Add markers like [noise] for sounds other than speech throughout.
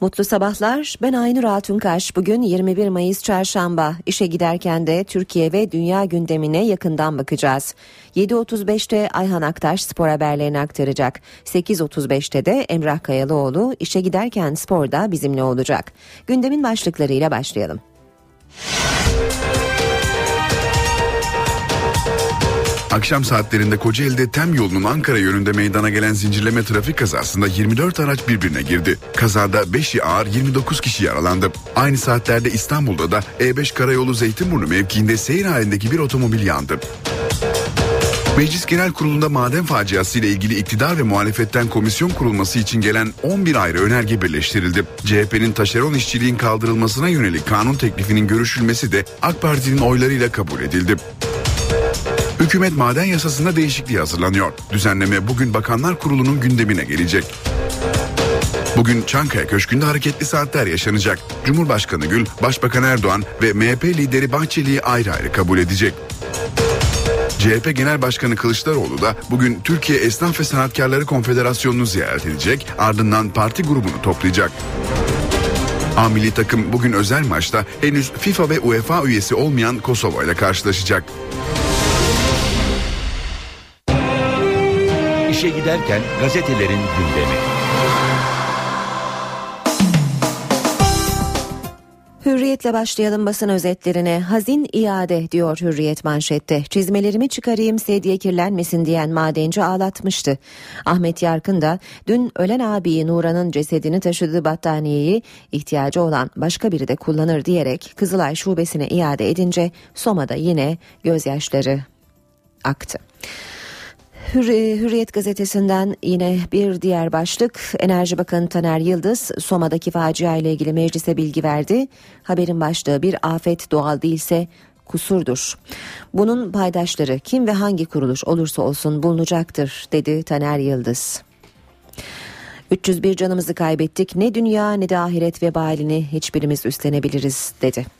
Mutlu sabahlar. Ben Aynur Altunkaş. Bugün 21 Mayıs Çarşamba. İşe giderken de Türkiye ve dünya gündemine yakından bakacağız. 7.35'te Ayhan Aktaş spor haberlerini aktaracak. 8.35'te de Emrah Kayalıoğlu işe giderken sporda bizimle olacak. Gündemin başlıklarıyla başlayalım. Akşam saatlerinde Kocaeli'de Tem yolunun Ankara yönünde meydana gelen zincirleme trafik kazasında 24 araç birbirine girdi. Kazada 5'i ağır 29 kişi yaralandı. Aynı saatlerde İstanbul'da da E5 Karayolu Zeytinburnu mevkiinde seyir halindeki bir otomobil yandı. Meclis Genel Kurulu'nda maden faciası ile ilgili iktidar ve muhalefetten komisyon kurulması için gelen 11 ayrı önerge birleştirildi. CHP'nin taşeron işçiliğin kaldırılmasına yönelik kanun teklifinin görüşülmesi de AK Parti'nin oylarıyla kabul edildi. Hükümet maden yasasında değişikliği hazırlanıyor. Düzenleme bugün Bakanlar Kurulu'nun gündemine gelecek. Bugün Çankaya Köşkü'nde hareketli saatler yaşanacak. Cumhurbaşkanı Gül, Başbakan Erdoğan ve MHP lideri Bahçeli'yi ayrı ayrı kabul edecek. CHP Genel Başkanı Kılıçdaroğlu da bugün Türkiye Esnaf ve Sanatkarları Konfederasyonu'nu ziyaret edecek, ardından parti grubunu toplayacak. A milli takım bugün özel maçta henüz FIFA ve UEFA üyesi olmayan Kosova ile karşılaşacak. İşe Giderken gazetelerin gündemi Hürriyetle başlayalım basın özetlerine. Hazin iade diyor Hürriyet manşette. Çizmelerimi çıkarayım sedye kirlenmesin diyen madenci ağlatmıştı. Ahmet Yarkın da dün ölen abiyi Nuran'ın cesedini taşıdığı battaniyeyi ihtiyacı olan başka biri de kullanır diyerek Kızılay şubesine iade edince Soma'da yine gözyaşları aktı. Hürriyet gazetesinden yine bir diğer başlık Enerji Bakanı Taner Yıldız Soma'daki facia ile ilgili meclise bilgi verdi. Haberin başlığı bir afet doğal değilse kusurdur. Bunun paydaşları kim ve hangi kuruluş olursa olsun bulunacaktır dedi Taner Yıldız. 301 canımızı kaybettik ne dünya ne de ahiret vebalini hiçbirimiz üstlenebiliriz dedi.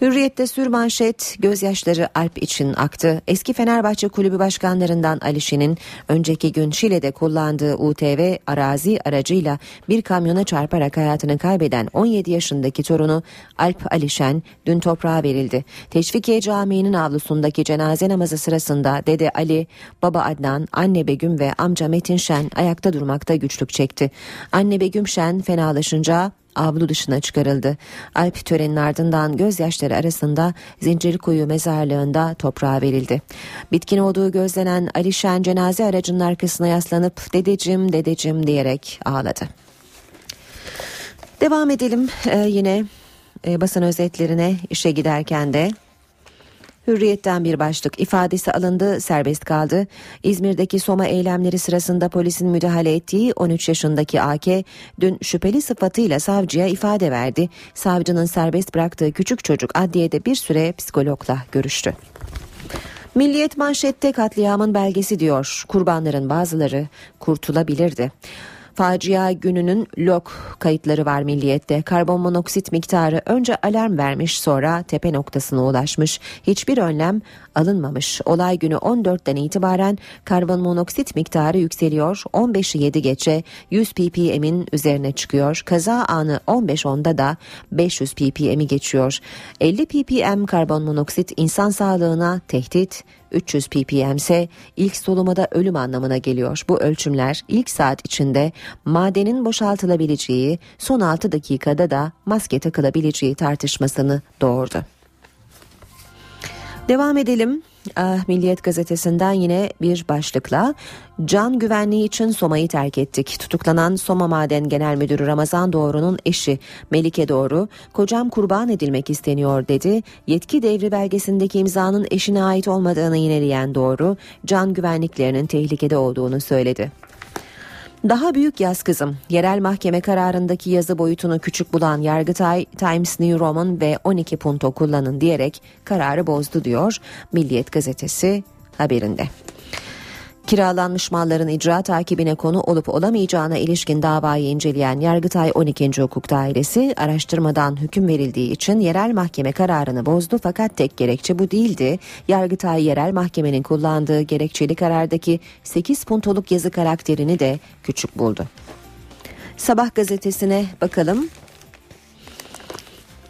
Hürriyette sürmanşet gözyaşları Alp için aktı. Eski Fenerbahçe Kulübü başkanlarından Alişin'in önceki gün Şile'de kullandığı UTV arazi aracıyla bir kamyona çarparak hayatını kaybeden 17 yaşındaki torunu Alp Alişen dün toprağa verildi. Teşvikiye Camii'nin avlusundaki cenaze namazı sırasında dede Ali, baba Adnan, anne Begüm ve amca Metin Şen ayakta durmakta güçlük çekti. Anne Begüm Şen fenalaşınca avlu dışına çıkarıldı. Alp törenin ardından gözyaşları arasında Zincirlikuyu mezarlığında toprağa verildi. Bitkin olduğu gözlenen Alişen cenaze aracının arkasına yaslanıp dedecim dedecim diyerek ağladı. Devam edelim ee, yine e, basın özetlerine işe giderken de Hürriyetten bir başlık ifadesi alındı serbest kaldı. İzmir'deki Soma eylemleri sırasında polisin müdahale ettiği 13 yaşındaki AK dün şüpheli sıfatıyla savcıya ifade verdi. Savcının serbest bıraktığı küçük çocuk adliyede bir süre psikologla görüştü. Milliyet manşette katliamın belgesi diyor. Kurbanların bazıları kurtulabilirdi. Facia gününün log kayıtları var milliyette. Karbon monoksit miktarı önce alarm vermiş sonra tepe noktasına ulaşmış. Hiçbir önlem alınmamış. Olay günü 14'ten itibaren karbon monoksit miktarı yükseliyor. 15'i 7 geçe 100 ppm'in üzerine çıkıyor. Kaza anı 15.10'da da 500 ppm'i geçiyor. 50 ppm karbon monoksit insan sağlığına tehdit 300 ppm ise ilk solumada ölüm anlamına geliyor. Bu ölçümler ilk saat içinde madenin boşaltılabileceği, son 6 dakikada da maske takılabileceği tartışmasını doğurdu. Devam edelim. Ah, Milliyet gazetesinden yine bir başlıkla can güvenliği için Soma'yı terk ettik. Tutuklanan Soma Maden Genel Müdürü Ramazan Doğru'nun eşi Melike Doğru kocam kurban edilmek isteniyor dedi. Yetki devri belgesindeki imzanın eşine ait olmadığını yineleyen Doğru can güvenliklerinin tehlikede olduğunu söyledi. Daha büyük yaz kızım. Yerel mahkeme kararındaki yazı boyutunu küçük bulan Yargıtay Times New Roman ve 12 punto kullanın diyerek kararı bozdu diyor Milliyet gazetesi haberinde. Kiralanmış malların icra takibine konu olup olamayacağına ilişkin davayı inceleyen Yargıtay 12. Hukuk Dairesi araştırmadan hüküm verildiği için yerel mahkeme kararını bozdu fakat tek gerekçe bu değildi. Yargıtay yerel mahkemenin kullandığı gerekçeli karardaki 8 puntoluk yazı karakterini de küçük buldu. Sabah gazetesine bakalım.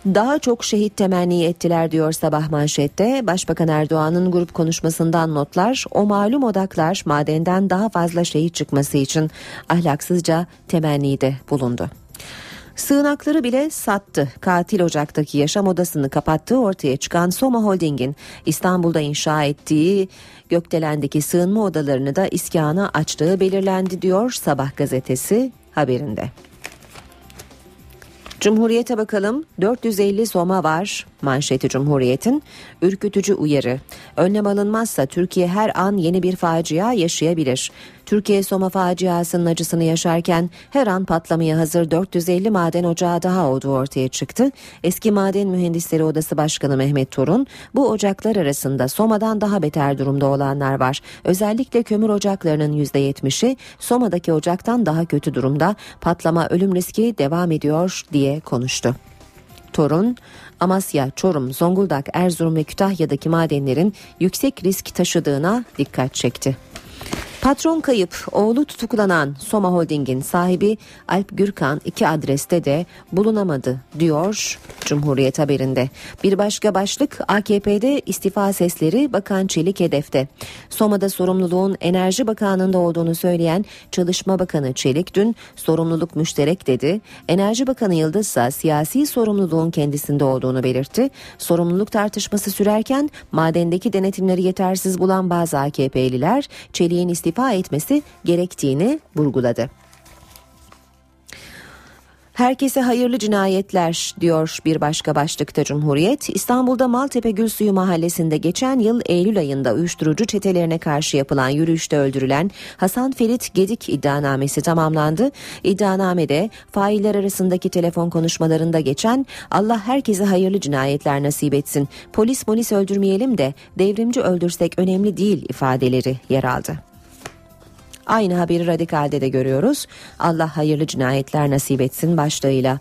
Daha çok şehit temenni ettiler diyor sabah manşette. Başbakan Erdoğan'ın grup konuşmasından notlar o malum odaklar madenden daha fazla şehit çıkması için ahlaksızca temennide bulundu. Sığınakları bile sattı. Katil Ocak'taki yaşam odasını kapattığı ortaya çıkan Soma Holding'in İstanbul'da inşa ettiği Gökdelen'deki sığınma odalarını da iskana açtığı belirlendi diyor Sabah gazetesi haberinde. Cumhuriyete bakalım 450 Soma var manşeti Cumhuriyet'in ürkütücü uyarı. Önlem alınmazsa Türkiye her an yeni bir facia yaşayabilir. Türkiye Soma faciasının acısını yaşarken her an patlamaya hazır 450 maden ocağı daha olduğu ortaya çıktı. Eski Maden Mühendisleri Odası Başkanı Mehmet Torun bu ocaklar arasında Soma'dan daha beter durumda olanlar var. Özellikle kömür ocaklarının %70'i Soma'daki ocaktan daha kötü durumda. Patlama ölüm riski devam ediyor diye konuştu. Torun, Amasya, Çorum, Zonguldak, Erzurum ve Kütahya'daki madenlerin yüksek risk taşıdığına dikkat çekti. Patron kayıp, oğlu tutuklanan Soma Holding'in sahibi Alp Gürkan iki adreste de bulunamadı diyor Cumhuriyet haberinde. Bir başka başlık AKP'de istifa sesleri Bakan Çelik hedefte. Soma'da sorumluluğun Enerji Bakanlığı'nda olduğunu söyleyen Çalışma Bakanı Çelik dün sorumluluk müşterek dedi. Enerji Bakanı Yıldız ise siyasi sorumluluğun kendisinde olduğunu belirtti. Sorumluluk tartışması sürerken madendeki denetimleri yetersiz bulan bazı AKP'liler Çelik'in istifa etmesi gerektiğini vurguladı. Herkese hayırlı cinayetler diyor bir başka başlıkta Cumhuriyet. İstanbul'da Maltepe Gülsuyu mahallesinde geçen yıl Eylül ayında uyuşturucu çetelerine karşı yapılan yürüyüşte öldürülen Hasan Ferit Gedik iddianamesi tamamlandı. İddianamede failler arasındaki telefon konuşmalarında geçen Allah herkese hayırlı cinayetler nasip etsin. Polis polis öldürmeyelim de devrimci öldürsek önemli değil ifadeleri yer aldı. Aynı haberi radikalde de görüyoruz. Allah hayırlı cinayetler nasip etsin başlığıyla.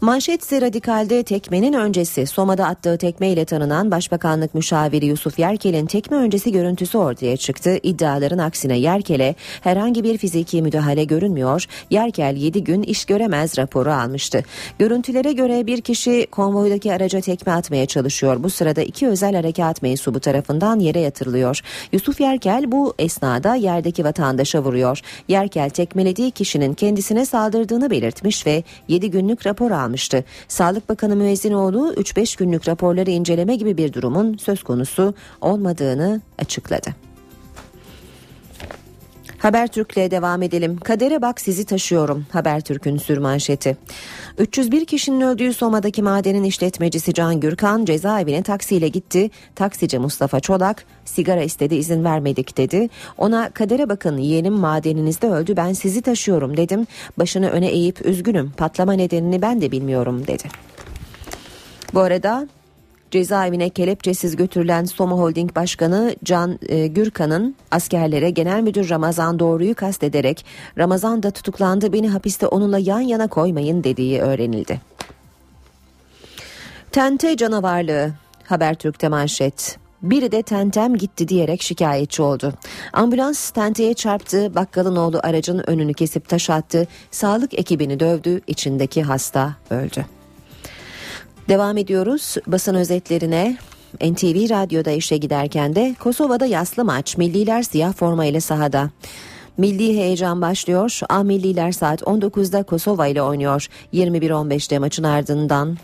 Manşet ise radikalde tekmenin öncesi Soma'da attığı tekmeyle tanınan Başbakanlık müşaviri Yusuf Yerkel'in tekme öncesi görüntüsü ortaya çıktı. İddiaların aksine Yerkel'e herhangi bir fiziki müdahale görünmüyor. Yerkel 7 gün iş göremez raporu almıştı. Görüntülere göre bir kişi konvoydaki araca tekme atmaya çalışıyor. Bu sırada iki özel harekat mensubu tarafından yere yatırılıyor. Yusuf Yerkel bu esnada yerdeki vatandaşa vuruyor. Yerkel tekmelediği kişinin kendisine saldırdığını belirtmiş ve 7 günlük rapor almıştı almıştı. Sağlık Bakanı Müezzinoğlu 3-5 günlük raporları inceleme gibi bir durumun söz konusu olmadığını açıkladı. Habertürk'le devam edelim. Kadere bak sizi taşıyorum. Habertürk'ün sürmanşeti. 301 kişinin öldüğü Soma'daki madenin işletmecisi Can Gürkan cezaevine taksiyle gitti. Taksici Mustafa Çolak sigara istedi izin vermedik dedi. Ona kadere bakın yeğenim madeninizde öldü ben sizi taşıyorum dedim. Başını öne eğip üzgünüm patlama nedenini ben de bilmiyorum dedi. Bu arada Cezaevine kelepçesiz götürülen Soma Holding Başkanı Can e, Gürkan'ın askerlere Genel Müdür Ramazan Doğru'yu kastederek Ramazan da tutuklandı beni hapiste onunla yan yana koymayın dediği öğrenildi. Tente canavarlığı Habertürk'te manşet. Biri de tentem gitti diyerek şikayetçi oldu. Ambulans tenteye çarptı, bakkalın oğlu aracın önünü kesip taş attı, sağlık ekibini dövdü, içindeki hasta öldü. Devam ediyoruz basın özetlerine. NTV Radyo'da işe giderken de Kosova'da yaslı maç milliler siyah forma ile sahada. Milli heyecan başlıyor. A Milliler saat 19'da Kosova ile oynuyor. 21-15'te maçın ardından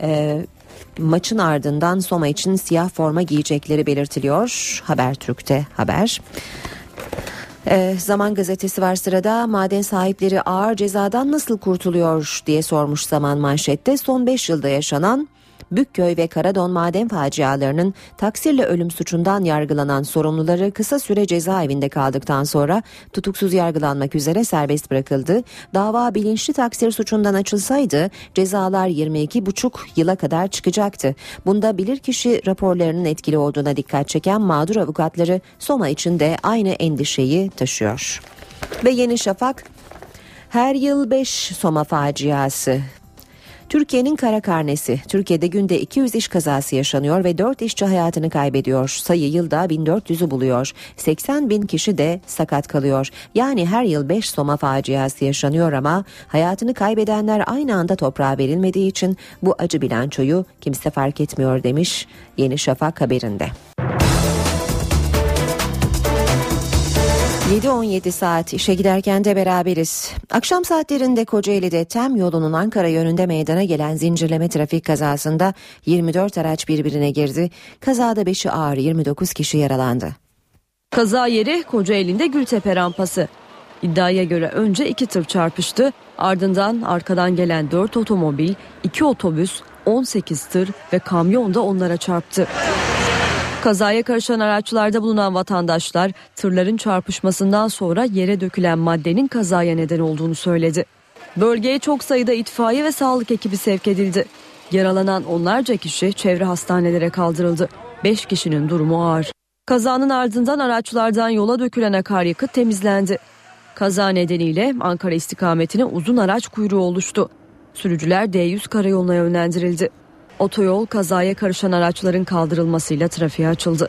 e, maçın ardından Soma için siyah forma giyecekleri belirtiliyor. Habertürk'te haber. E, Zaman gazetesi var sırada. Maden sahipleri ağır cezadan nasıl kurtuluyor diye sormuş Zaman manşette. Son 5 yılda yaşanan Bükköy ve Karadon maden facialarının taksirle ölüm suçundan yargılanan sorumluları kısa süre cezaevinde kaldıktan sonra tutuksuz yargılanmak üzere serbest bırakıldı. Dava bilinçli taksir suçundan açılsaydı cezalar 22,5 yıla kadar çıkacaktı. Bunda bilirkişi raporlarının etkili olduğuna dikkat çeken mağdur avukatları Soma için de aynı endişeyi taşıyor. Ve Yeni Şafak her yıl 5 Soma faciası. Türkiye'nin kara karnesi. Türkiye'de günde 200 iş kazası yaşanıyor ve 4 işçi hayatını kaybediyor. Sayı yılda 1400'ü buluyor. 80 bin kişi de sakat kalıyor. Yani her yıl 5 Soma faciası yaşanıyor ama hayatını kaybedenler aynı anda toprağa verilmediği için bu acı bilançoyu kimse fark etmiyor demiş Yeni Şafak haberinde. 7-17 saat işe giderken de beraberiz. Akşam saatlerinde Kocaeli'de Tem yolunun Ankara yönünde meydana gelen zincirleme trafik kazasında 24 araç birbirine girdi. Kazada 5'i ağır 29 kişi yaralandı. Kaza yeri Kocaeli'nde Gültepe rampası. İddiaya göre önce iki tır çarpıştı. Ardından arkadan gelen 4 otomobil, 2 otobüs, 18 tır ve kamyon da onlara çarptı. Kazaya karışan araçlarda bulunan vatandaşlar tırların çarpışmasından sonra yere dökülen maddenin kazaya neden olduğunu söyledi. Bölgeye çok sayıda itfaiye ve sağlık ekibi sevk edildi. Yaralanan onlarca kişi çevre hastanelere kaldırıldı. 5 kişinin durumu ağır. Kazanın ardından araçlardan yola dökülen akaryakıt temizlendi. Kaza nedeniyle Ankara istikametine uzun araç kuyruğu oluştu. Sürücüler D100 karayoluna yönlendirildi. Otoyol kazaya karışan araçların kaldırılmasıyla trafiğe açıldı.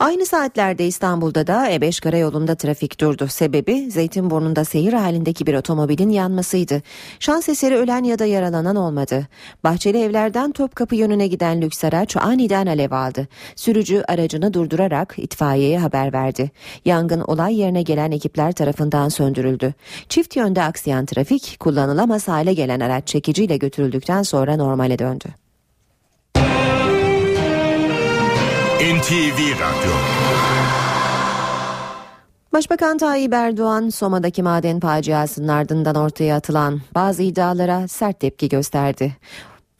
Aynı saatlerde İstanbul'da da E5 karayolunda trafik durdu. Sebebi Zeytinburnu'nda seyir halindeki bir otomobilin yanmasıydı. Şans eseri ölen ya da yaralanan olmadı. Bahçeli evlerden Topkapı yönüne giden lüks araç aniden alev aldı. Sürücü aracını durdurarak itfaiyeye haber verdi. Yangın olay yerine gelen ekipler tarafından söndürüldü. Çift yönde aksayan trafik kullanılamaz hale gelen araç çekiciyle götürüldükten sonra normale döndü. NTV Radyo Başbakan Tayyip Erdoğan Soma'daki maden faciasının ardından ortaya atılan bazı iddialara sert tepki gösterdi.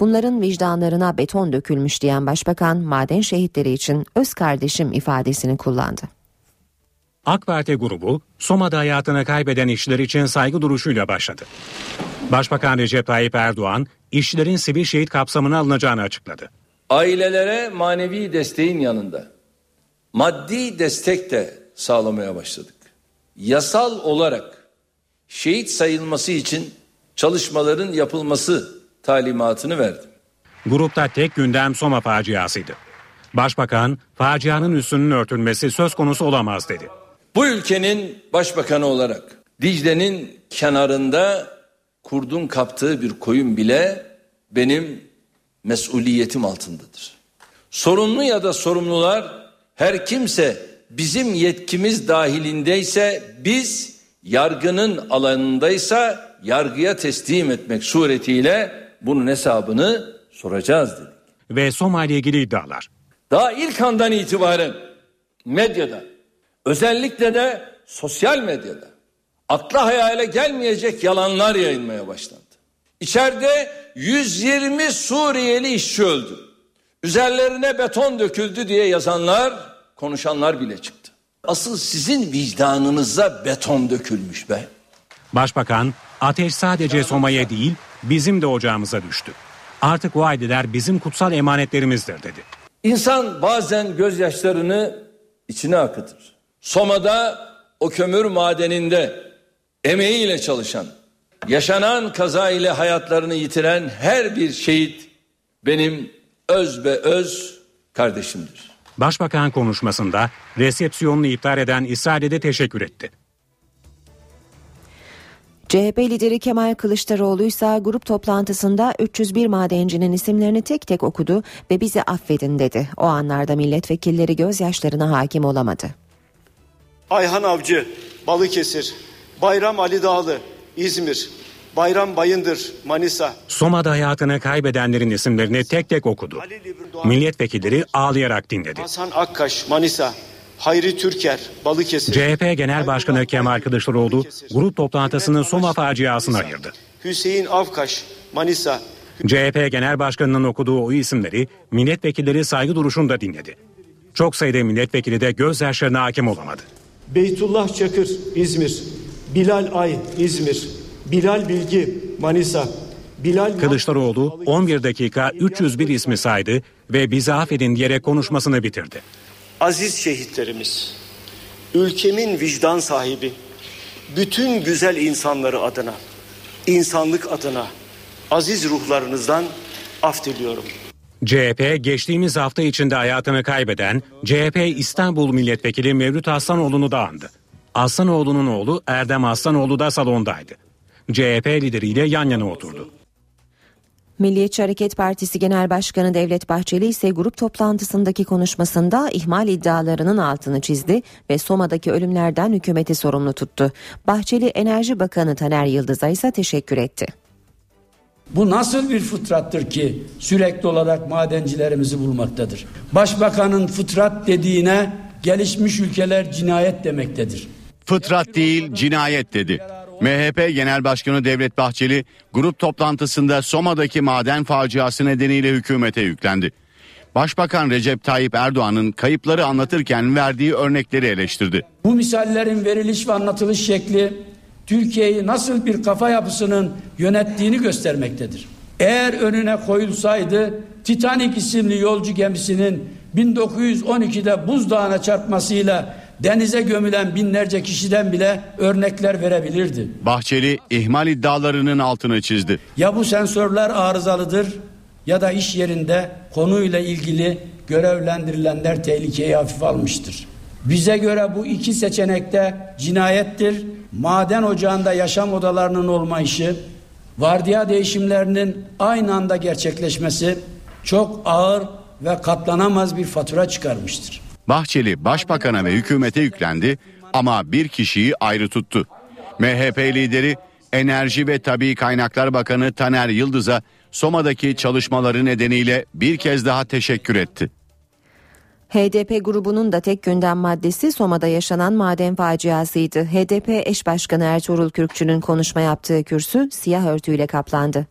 Bunların vicdanlarına beton dökülmüş diyen başbakan maden şehitleri için öz kardeşim ifadesini kullandı. AK Parti grubu Soma'da hayatını kaybeden işçiler için saygı duruşuyla başladı. Başbakan Recep Tayyip Erdoğan işçilerin sivil şehit kapsamına alınacağını açıkladı. Ailelere manevi desteğin yanında maddi destek de sağlamaya başladık. Yasal olarak şehit sayılması için çalışmaların yapılması talimatını verdim. Grupta tek gündem Soma faciasıydı. Başbakan facianın üstünün örtülmesi söz konusu olamaz dedi. Bu ülkenin başbakanı olarak Dicle'nin kenarında kurdun kaptığı bir koyun bile benim mesuliyetim altındadır. Sorumlu ya da sorumlular her kimse bizim yetkimiz dahilindeyse biz yargının alanındaysa yargıya teslim etmek suretiyle bunun hesabını soracağız dedik. Ve Soma ile ilgili iddialar. Daha ilk andan itibaren medyada özellikle de sosyal medyada akla hayale gelmeyecek yalanlar yayılmaya başlandı. İçeride 120 Suriyeli işçi öldü. Üzerlerine beton döküldü diye yazanlar, konuşanlar bile çıktı. Asıl sizin vicdanınıza beton dökülmüş be. Başbakan ateş sadece Soma'ya değil bizim de ocağımıza düştü. Artık o aileler bizim kutsal emanetlerimizdir dedi. İnsan bazen gözyaşlarını içine akıtır. Soma'da o kömür madeninde emeğiyle çalışan, yaşanan kaza ile hayatlarını yitiren her bir şehit benim öz ve öz kardeşimdir. Başbakan konuşmasında resepsiyonunu iptal eden İsrail'e teşekkür etti. CHP lideri Kemal Kılıçdaroğlu ise grup toplantısında 301 madencinin isimlerini tek tek okudu ve bizi affedin dedi. O anlarda milletvekilleri gözyaşlarına hakim olamadı. Ayhan Avcı, Balıkesir, Bayram Ali Dağlı, İzmir, Bayram Bayındır, Manisa. Soma'da hayatını kaybedenlerin isimlerini tek tek okudu. Milletvekilleri ağlayarak dinledi. Hasan Akkaş, Manisa, Hayri Türker, Balıkesir. CHP Genel Başkanı Kemal Kılıçdaroğlu grup toplantısını Soma faciasına ayırdı. Hüseyin Avkaş, Manisa, CHP Genel Başkanı'nın okuduğu o isimleri milletvekilleri saygı duruşunda dinledi. Çok sayıda milletvekili de gözyaşlarına hakim olamadı. Beytullah Çakır İzmir, Bilal Ay İzmir, Bilal Bilgi Manisa, Bilal Kılıçdaroğlu 11 dakika 301 ismi saydı ve bizi affedin diyerek konuşmasını bitirdi. Aziz şehitlerimiz, ülkemin vicdan sahibi, bütün güzel insanları adına, insanlık adına aziz ruhlarınızdan af diliyorum. CHP geçtiğimiz hafta içinde hayatını kaybeden CHP İstanbul Milletvekili Mevlüt Aslanoğlu'nu da andı. Aslanoğlu'nun oğlu Erdem Aslanoğlu da salondaydı. CHP lideriyle yan yana oturdu. Milliyetçi Hareket Partisi Genel Başkanı Devlet Bahçeli ise grup toplantısındaki konuşmasında ihmal iddialarının altını çizdi ve Soma'daki ölümlerden hükümeti sorumlu tuttu. Bahçeli Enerji Bakanı Taner Yıldız'a ise teşekkür etti. Bu nasıl bir fıtrattır ki sürekli olarak madencilerimizi bulmaktadır. Başbakanın fıtrat dediğine gelişmiş ülkeler cinayet demektedir. Fıtrat değil cinayet dedi. MHP Genel Başkanı Devlet Bahçeli grup toplantısında Soma'daki maden faciası nedeniyle hükümete yüklendi. Başbakan Recep Tayyip Erdoğan'ın kayıpları anlatırken verdiği örnekleri eleştirdi. Bu misallerin veriliş ve anlatılış şekli Türkiye'yi nasıl bir kafa yapısının yönettiğini göstermektedir. Eğer önüne koyulsaydı Titanic isimli yolcu gemisinin 1912'de buzdağına çarpmasıyla denize gömülen binlerce kişiden bile örnekler verebilirdi. Bahçeli ihmal iddialarının altını çizdi. Ya bu sensörler arızalıdır ya da iş yerinde konuyla ilgili görevlendirilenler tehlikeyi hafif almıştır. Bize göre bu iki seçenekte cinayettir. Maden ocağında yaşam odalarının olmayışı, vardiya değişimlerinin aynı anda gerçekleşmesi çok ağır ve katlanamaz bir fatura çıkarmıştır. Bahçeli başbakana ve hükümete yüklendi ama bir kişiyi ayrı tuttu. MHP lideri Enerji ve Tabi Kaynaklar Bakanı Taner Yıldız'a Soma'daki çalışmaları nedeniyle bir kez daha teşekkür etti. HDP grubunun da tek gündem maddesi Soma'da yaşanan maden faciasıydı. HDP eş başkanı Ertuğrul Kürkçü'nün konuşma yaptığı kürsü siyah örtüyle kaplandı.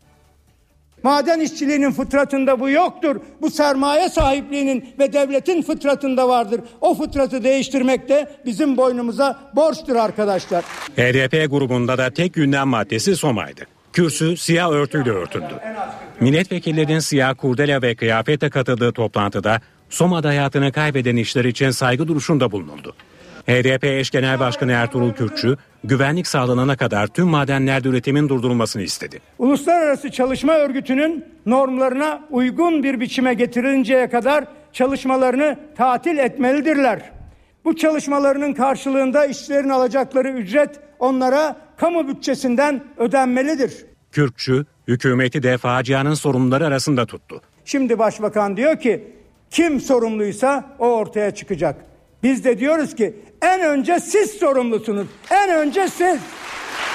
Maden işçiliğinin fıtratında bu yoktur. Bu sermaye sahipliğinin ve devletin fıtratında vardır. O fıtratı değiştirmek de bizim boynumuza borçtur arkadaşlar. HDP grubunda da tek gündem maddesi Soma'ydı. Kürsü siyah örtüyle örtüldü. Milletvekillerinin siyah kurdele ve kıyafetle katıldığı toplantıda Soma'da hayatını kaybeden işler için saygı duruşunda bulunuldu. HDP eş genel başkanı Ertuğrul Kürkçü, güvenlik sağlanana kadar tüm madenlerde üretimin durdurulmasını istedi. Uluslararası Çalışma Örgütü'nün normlarına uygun bir biçime getirinceye kadar çalışmalarını tatil etmelidirler. Bu çalışmalarının karşılığında işçilerin alacakları ücret onlara kamu bütçesinden ödenmelidir. Kürkçü, hükümeti de facianın sorumluları arasında tuttu. Şimdi başbakan diyor ki kim sorumluysa o ortaya çıkacak. Biz de diyoruz ki en önce siz sorumlusunuz. En önce siz.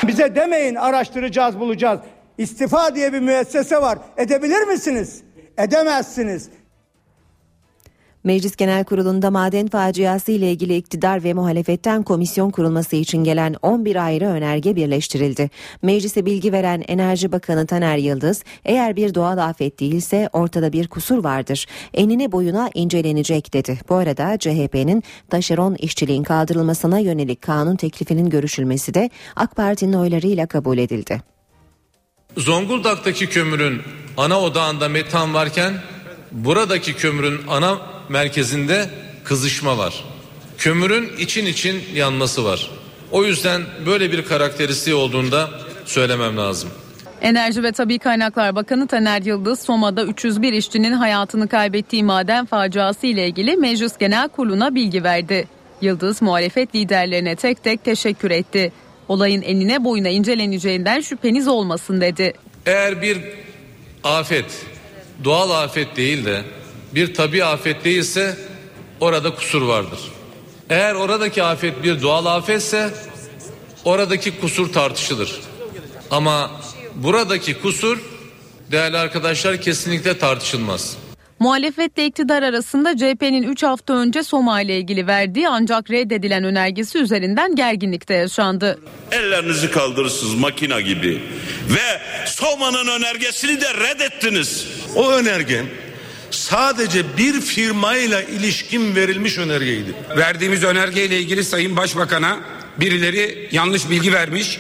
Bize demeyin araştıracağız bulacağız. İstifa diye bir müessese var. Edebilir misiniz? Edemezsiniz. Meclis Genel Kurulu'nda maden faciası ile ilgili iktidar ve muhalefetten komisyon kurulması için gelen 11 ayrı önerge birleştirildi. Meclise bilgi veren Enerji Bakanı Taner Yıldız, eğer bir doğal afet değilse ortada bir kusur vardır. Enine boyuna incelenecek dedi. Bu arada CHP'nin taşeron işçiliğin kaldırılmasına yönelik kanun teklifinin görüşülmesi de AK Parti'nin oylarıyla kabul edildi. Zonguldak'taki kömürün ana odağında metan varken buradaki kömürün ana merkezinde kızışma var. Kömürün için için yanması var. O yüzden böyle bir karakteristiği olduğunda söylemem lazım. Enerji ve Tabi Kaynaklar Bakanı Taner Yıldız, Soma'da 301 işçinin hayatını kaybettiği maden faciası ile ilgili Meclis Genel Kurulu'na bilgi verdi. Yıldız muhalefet liderlerine tek tek teşekkür etti. Olayın enine boyuna inceleneceğinden şüpheniz olmasın dedi. Eğer bir afet doğal afet değil de bir tabi afet değilse orada kusur vardır. Eğer oradaki afet bir doğal afetse oradaki kusur tartışılır. Ama buradaki kusur değerli arkadaşlar kesinlikle tartışılmaz. Muhalefetle iktidar arasında CHP'nin 3 hafta önce Soma ile ilgili verdiği ancak reddedilen önergesi üzerinden gerginlikte yaşandı. Ellerinizi kaldırırsınız makina gibi ve Soma'nın önergesini de reddettiniz. O önerge sadece bir firmayla ilişkin verilmiş önergeydi. Verdiğimiz önergeyle ilgili Sayın Başbakan'a birileri yanlış bilgi vermiş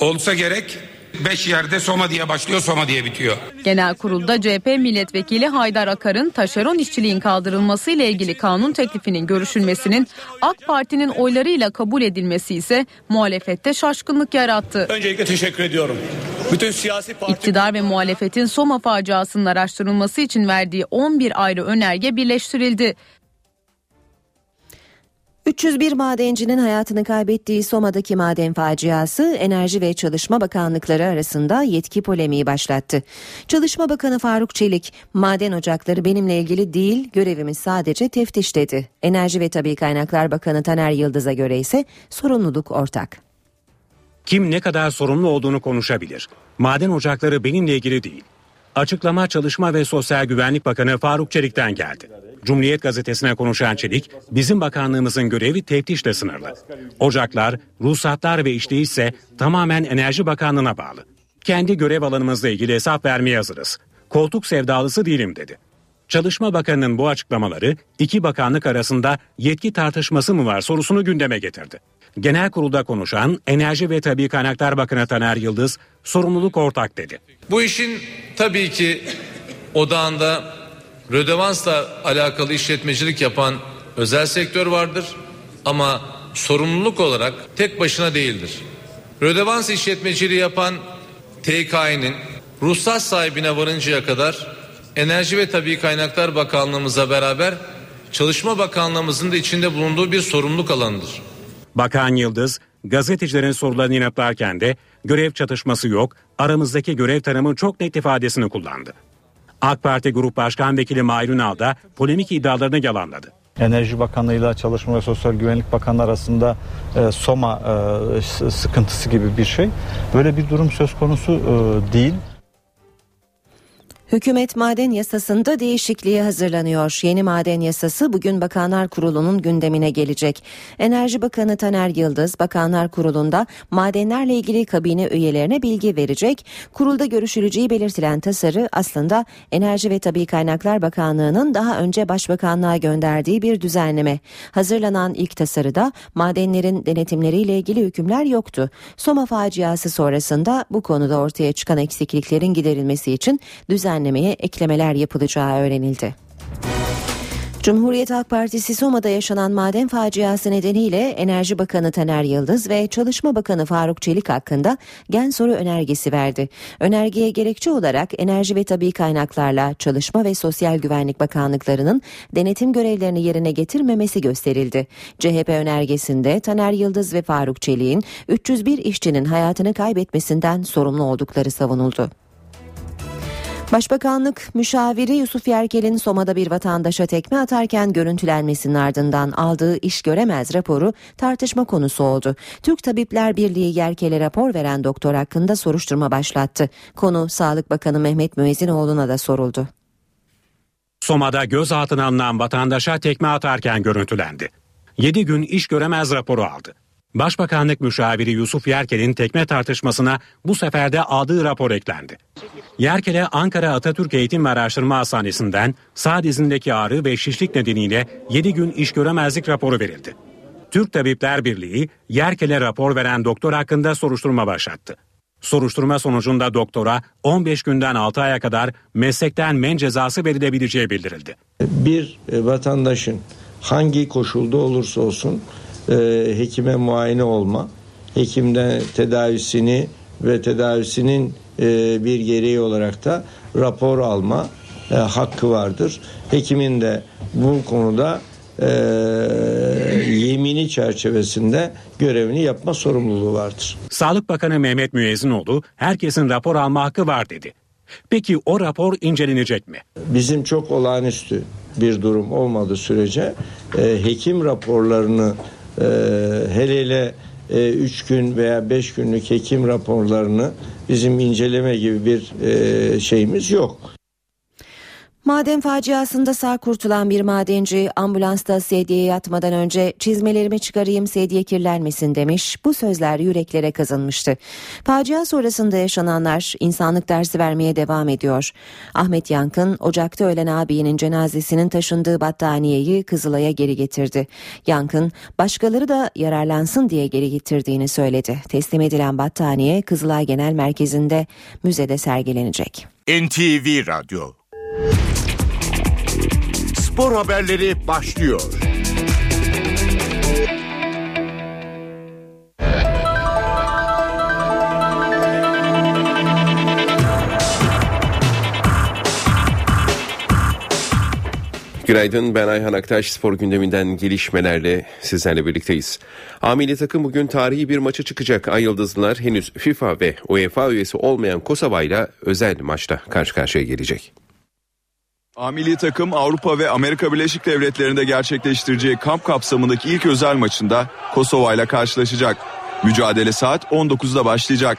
olsa gerek 5 yerde Soma diye başlıyor Soma diye bitiyor. Genel kurulda CHP milletvekili Haydar Akar'ın taşeron işçiliğin kaldırılması ile ilgili kanun teklifinin görüşülmesinin AK Parti'nin oylarıyla kabul edilmesi ise muhalefette şaşkınlık yarattı. Öncelikle teşekkür ediyorum. Bütün siyasi parti... İktidar ve muhalefetin Soma faciasının araştırılması için verdiği 11 ayrı önerge birleştirildi. 301 madencinin hayatını kaybettiği Soma'daki maden faciası Enerji ve Çalışma Bakanlıkları arasında yetki polemiği başlattı. Çalışma Bakanı Faruk Çelik, maden ocakları benimle ilgili değil, görevimiz sadece teftiş dedi. Enerji ve Tabi Kaynaklar Bakanı Taner Yıldız'a göre ise sorumluluk ortak. Kim ne kadar sorumlu olduğunu konuşabilir. Maden ocakları benimle ilgili değil. Açıklama Çalışma ve Sosyal Güvenlik Bakanı Faruk Çelik'ten geldi. Cumhuriyet gazetesine konuşan Çelik, bizim bakanlığımızın görevi teftişle sınırlı. Ocaklar, ruhsatlar ve işleyiş tamamen Enerji Bakanlığı'na bağlı. Kendi görev alanımızla ilgili hesap vermeye hazırız. Koltuk sevdalısı değilim dedi. Çalışma Bakanı'nın bu açıklamaları iki bakanlık arasında yetki tartışması mı var sorusunu gündeme getirdi. Genel kurulda konuşan Enerji ve Tabi Kaynaklar Bakanı Taner Yıldız sorumluluk ortak dedi. Bu işin tabii ki odağında rödevansla alakalı işletmecilik yapan özel sektör vardır ama sorumluluk olarak tek başına değildir. Rödevans işletmeciliği yapan TKİ'nin ruhsat sahibine varıncaya kadar Enerji ve Tabi Kaynaklar Bakanlığımızla beraber Çalışma Bakanlığımızın da içinde bulunduğu bir sorumluluk alanıdır. Bakan Yıldız gazetecilerin sorularını yanıtlarken de görev çatışması yok, aramızdaki görev tanımı çok net ifadesini kullandı. AK Parti Grup Başkan Vekili Mahir Ünal polemik iddialarını yalanladı. Enerji Bakanlığı ile Çalışma ve Sosyal Güvenlik Bakanlığı arasında e, Soma e, sıkıntısı gibi bir şey. Böyle bir durum söz konusu e, değil. Hükümet maden yasasında değişikliğe hazırlanıyor. Yeni maden yasası bugün Bakanlar Kurulu'nun gündemine gelecek. Enerji Bakanı Taner Yıldız Bakanlar Kurulu'nda madenlerle ilgili kabine üyelerine bilgi verecek. Kurulda görüşüleceği belirtilen tasarı aslında Enerji ve Tabi Kaynaklar Bakanlığı'nın daha önce Başbakanlığa gönderdiği bir düzenleme. Hazırlanan ilk tasarıda madenlerin denetimleriyle ilgili hükümler yoktu. Soma faciası sonrasında bu konuda ortaya çıkan eksikliklerin giderilmesi için düzenleme düzenlemeye eklemeler yapılacağı öğrenildi. Cumhuriyet Halk Partisi Soma'da yaşanan maden faciası nedeniyle Enerji Bakanı Taner Yıldız ve Çalışma Bakanı Faruk Çelik hakkında gen soru önergesi verdi. Önergeye gerekçe olarak Enerji ve Tabi Kaynaklarla Çalışma ve Sosyal Güvenlik Bakanlıklarının denetim görevlerini yerine getirmemesi gösterildi. CHP önergesinde Taner Yıldız ve Faruk Çelik'in 301 işçinin hayatını kaybetmesinden sorumlu oldukları savunuldu. Başbakanlık müşaviri Yusuf Yerkel'in Soma'da bir vatandaşa tekme atarken görüntülenmesinin ardından aldığı iş göremez raporu tartışma konusu oldu. Türk Tabipler Birliği Yerkel'e rapor veren doktor hakkında soruşturma başlattı. Konu Sağlık Bakanı Mehmet Müezzinoğlu'na da soruldu. Soma'da gözaltına alınan vatandaşa tekme atarken görüntülendi. 7 gün iş göremez raporu aldı. Başbakanlık müşaviri Yusuf Yerkel'in tekme tartışmasına bu sefer de aldığı rapor eklendi. Yerkel'e Ankara Atatürk Eğitim ve Araştırma Hastanesi'nden sağ dizindeki ağrı ve şişlik nedeniyle 7 gün iş göremezlik raporu verildi. Türk Tabipler Birliği Yerkel'e rapor veren doktor hakkında soruşturma başlattı. Soruşturma sonucunda doktora 15 günden 6 aya kadar meslekten men cezası verilebileceği bildirildi. Bir vatandaşın hangi koşulda olursa olsun e, hekime muayene olma, hekimden tedavisini ve tedavisinin e, bir gereği olarak da rapor alma e, hakkı vardır. Hekimin de bu konuda e, yemini çerçevesinde görevini yapma sorumluluğu vardır. Sağlık Bakanı Mehmet Müezzinoğlu herkesin rapor alma hakkı var dedi. Peki o rapor incelenecek mi? Bizim çok olağanüstü bir durum olmadığı sürece e, hekim raporlarını e, hele hele 3 e, gün veya 5 günlük hekim raporlarını bizim inceleme gibi bir e, şeyimiz yok. Maden faciasında sağ kurtulan bir madenci ambulansta sedyeye yatmadan önce çizmelerimi çıkarayım sedye kirlenmesin demiş. Bu sözler yüreklere kazınmıştı. Facia sonrasında yaşananlar insanlık dersi vermeye devam ediyor. Ahmet Yankın Ocak'ta ölen abinin cenazesinin taşındığı battaniyeyi Kızılay'a geri getirdi. Yankın başkaları da yararlansın diye geri getirdiğini söyledi. Teslim edilen battaniye Kızılay Genel Merkezi'nde müzede sergilenecek. NTV Radyo Spor haberleri başlıyor. Günaydın ben Ayhan Aktaş spor gündeminden gelişmelerle sizlerle birlikteyiz. Amili takım bugün tarihi bir maça çıkacak. Ay Yıldızlılar henüz FIFA ve UEFA üyesi olmayan Kosova ile özel maçta karşı karşıya gelecek. A milli takım Avrupa ve Amerika Birleşik Devletleri'nde gerçekleştireceği kamp kapsamındaki ilk özel maçında Kosova ile karşılaşacak. Mücadele saat 19'da başlayacak.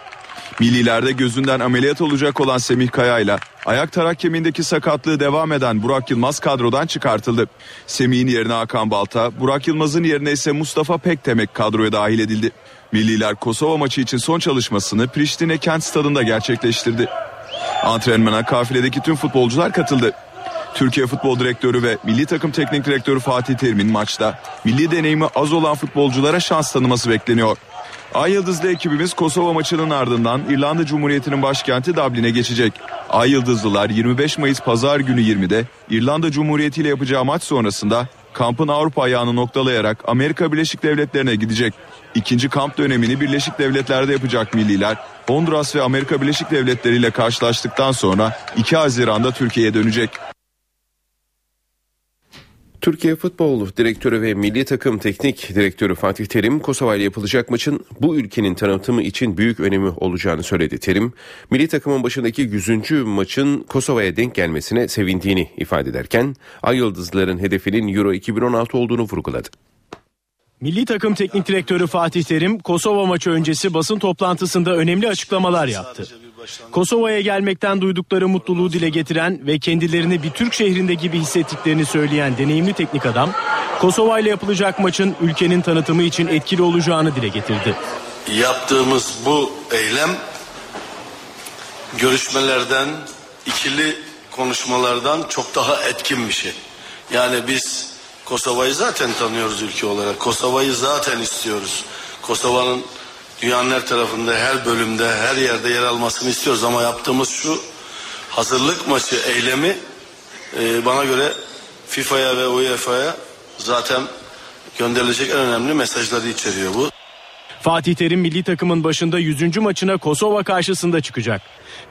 Millilerde gözünden ameliyat olacak olan Semih Kaya ile ayak tarak kemiğindeki sakatlığı devam eden Burak Yılmaz kadrodan çıkartıldı. Semih'in yerine Hakan Balta, Burak Yılmaz'ın yerine ise Mustafa Pektemek kadroya dahil edildi. Milliler Kosova maçı için son çalışmasını Priştine kent stadında gerçekleştirdi. Antrenmana kafiledeki tüm futbolcular katıldı. Türkiye Futbol Direktörü ve Milli Takım Teknik Direktörü Fatih Terim'in maçta milli deneyimi az olan futbolculara şans tanıması bekleniyor. Ay Yıldızlı ekibimiz Kosova maçının ardından İrlanda Cumhuriyeti'nin başkenti Dublin'e geçecek. Ay Yıldızlılar 25 Mayıs Pazar günü 20'de İrlanda Cumhuriyeti ile yapacağı maç sonrasında kampın Avrupa ayağını noktalayarak Amerika Birleşik Devletleri'ne gidecek. İkinci kamp dönemini Birleşik Devletler'de yapacak milliler Honduras ve Amerika Birleşik Devletleri ile karşılaştıktan sonra 2 Haziran'da Türkiye'ye dönecek. Türkiye Futbol Direktörü ve Milli Takım Teknik Direktörü Fatih Terim, Kosova ile yapılacak maçın bu ülkenin tanıtımı için büyük önemi olacağını söyledi. Terim, milli takımın başındaki 100. maçın Kosova'ya denk gelmesine sevindiğini ifade ederken, Ay Yıldızların hedefinin Euro 2016 olduğunu vurguladı. Milli takım teknik direktörü Fatih Terim Kosova maçı öncesi basın toplantısında önemli açıklamalar yaptı. Kosova'ya gelmekten duydukları mutluluğu dile getiren ve kendilerini bir Türk şehrinde gibi hissettiklerini söyleyen deneyimli teknik adam, Kosova ile yapılacak maçın ülkenin tanıtımı için etkili olacağını dile getirdi. Yaptığımız bu eylem görüşmelerden, ikili konuşmalardan çok daha etkin bir şey. Yani biz Kosova'yı zaten tanıyoruz ülke olarak. Kosova'yı zaten istiyoruz. Kosova'nın dünyanın her tarafında, her bölümde, her yerde yer almasını istiyoruz. Ama yaptığımız şu hazırlık maçı eylemi e, bana göre FIFA'ya ve UEFA'ya zaten gönderilecek en önemli mesajları içeriyor bu. Fatih Terim milli takımın başında 100. maçına Kosova karşısında çıkacak.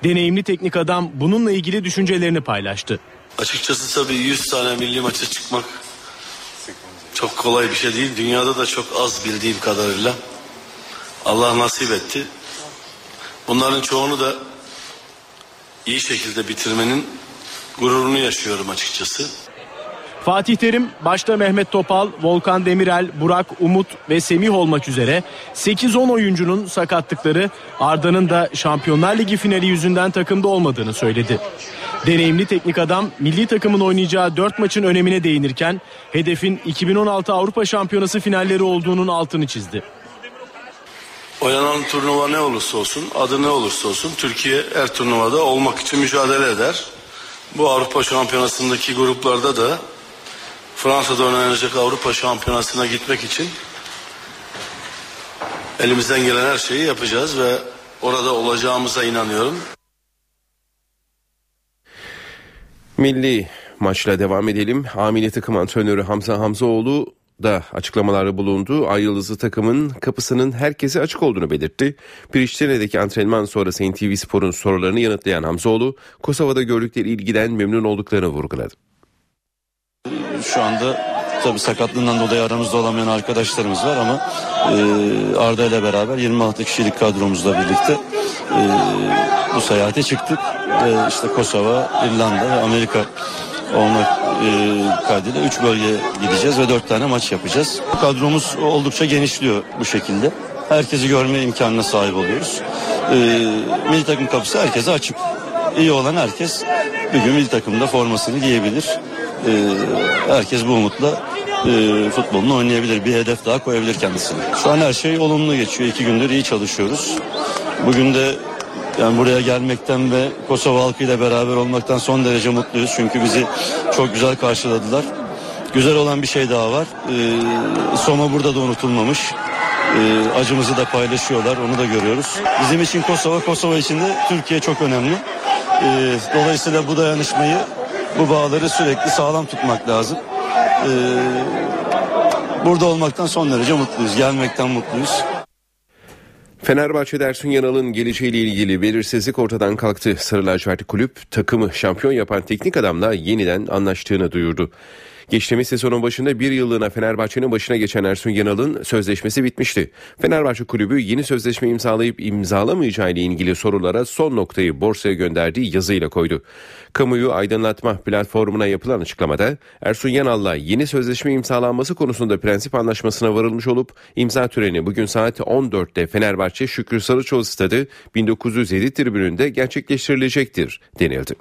Deneyimli teknik adam bununla ilgili düşüncelerini paylaştı. Açıkçası tabii 100 tane milli maça çıkmak çok kolay bir şey değil. Dünyada da çok az bildiğim kadarıyla. Allah nasip etti. Bunların çoğunu da iyi şekilde bitirmenin gururunu yaşıyorum açıkçası. Fatih Terim başta Mehmet Topal, Volkan Demirel, Burak Umut ve Semih olmak üzere 8-10 oyuncunun sakatlıkları Arda'nın da Şampiyonlar Ligi finali yüzünden takımda olmadığını söyledi. Deneyimli teknik adam milli takımın oynayacağı 4 maçın önemine değinirken hedefin 2016 Avrupa Şampiyonası finalleri olduğunun altını çizdi. Oynanan turnuva ne olursa olsun, adı ne olursa olsun Türkiye her turnuvada olmak için mücadele eder. Bu Avrupa Şampiyonası'ndaki gruplarda da Fransa'da oynanacak Avrupa Şampiyonası'na gitmek için elimizden gelen her şeyi yapacağız ve orada olacağımıza inanıyorum. Milli maçla devam edelim. Amili takım antrenörü Hamza Hamzaoğlu da açıklamaları bulundu. Ay Yıldızlı takımın kapısının herkese açık olduğunu belirtti. Priştine'deki antrenman sonrası NTV Spor'un sorularını yanıtlayan Hamzaoğlu, Kosova'da gördükleri ilgiden memnun olduklarını vurguladı. Şu anda tabii sakatlığından dolayı aramızda olamayan arkadaşlarımız var ama e, Arda ile beraber 26 kişilik kadromuzla birlikte e, bu seyahate çıktık. E, işte Kosova, İrlanda ve Amerika olmak e, kaydıyla 3 bölge gideceğiz ve 4 tane maç yapacağız. Kadromuz oldukça genişliyor bu şekilde. Herkesi görme imkanına sahip oluyoruz. E, milli takım kapısı herkese açık. iyi olan herkes bir gün milli takımda formasını giyebilir. Ee, herkes bu umutla e, futbolunu oynayabilir. Bir hedef daha koyabilir kendisine. Şu an her şey olumlu geçiyor. İki gündür iyi çalışıyoruz. Bugün de yani buraya gelmekten ve Kosova halkıyla beraber olmaktan son derece mutluyuz. Çünkü bizi çok güzel karşıladılar. Güzel olan bir şey daha var. Ee, Soma burada da unutulmamış. Ee, acımızı da paylaşıyorlar. Onu da görüyoruz. Bizim için Kosova, Kosova için de Türkiye çok önemli. Ee, dolayısıyla bu dayanışmayı, bu bağları sürekli sağlam tutmak lazım. Ee, burada olmaktan son derece mutluyuz. Gelmekten mutluyuz. Fenerbahçe'de Ersun Yanal'ın geleceğiyle ilgili belirsizlik ortadan kalktı. Sarı lacivertli kulüp takımı şampiyon yapan teknik adamla yeniden anlaştığını duyurdu. Geçtiğimiz sezonun başında bir yıllığına Fenerbahçe'nin başına geçen Ersun Yanal'ın sözleşmesi bitmişti. Fenerbahçe kulübü yeni sözleşme imzalayıp imzalamayacağı ile ilgili sorulara son noktayı borsaya gönderdiği yazıyla koydu. Kamuyu aydınlatma platformuna yapılan açıklamada Ersun Yanal'la yeni sözleşme imzalanması konusunda prensip anlaşmasına varılmış olup imza töreni bugün saat 14'te Fenerbahçe Şükrü Sarıçoğlu Stadı 1907 tribününde gerçekleştirilecektir denildi.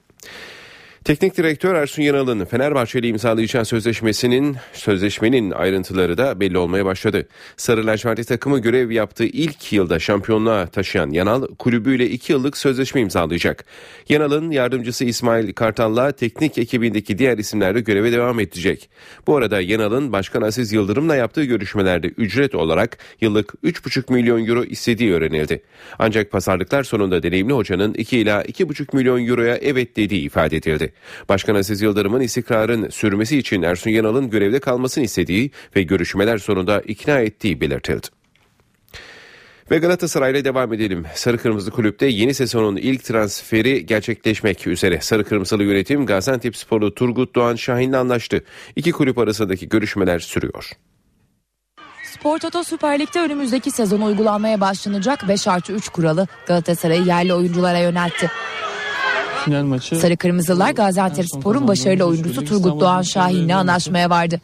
Teknik direktör Ersun Yanal'ın Fenerbahçe ile imzalayacağı sözleşmesinin sözleşmenin ayrıntıları da belli olmaya başladı. Sarı lacivertli takımı görev yaptığı ilk yılda şampiyonluğa taşıyan Yanal kulübüyle iki yıllık sözleşme imzalayacak. Yanal'ın yardımcısı İsmail Kartal'la teknik ekibindeki diğer isimler de göreve devam edecek. Bu arada Yanal'ın Başkan Aziz Yıldırım'la yaptığı görüşmelerde ücret olarak yıllık 3,5 milyon euro istediği öğrenildi. Ancak pazarlıklar sonunda deneyimli hocanın 2 ila 2,5 milyon euroya evet dediği ifade edildi. Başkan Aziz Yıldırım'ın istikrarın sürmesi için Ersun Yanal'ın görevde kalmasını istediği ve görüşmeler sonunda ikna ettiği belirtildi. Ve Galatasaray'la devam edelim. Sarı Kırmızı Kulüp'te yeni sezonun ilk transferi gerçekleşmek üzere. Sarı Kırmızılı yönetim Gaziantep Sporlu Turgut Doğan Şahin'le anlaştı. İki kulüp arasındaki görüşmeler sürüyor. Spor Toto Süper Lig'de önümüzdeki sezon uygulanmaya başlanacak 5 artı 3 kuralı Galatasaray'ı yerli oyunculara yöneltti. Final maçı Sarı Kırmızılar Gaziantep Spor'un başarılı oyuncusu Turgut Doğan Şahin'le anlaşmaya vardı.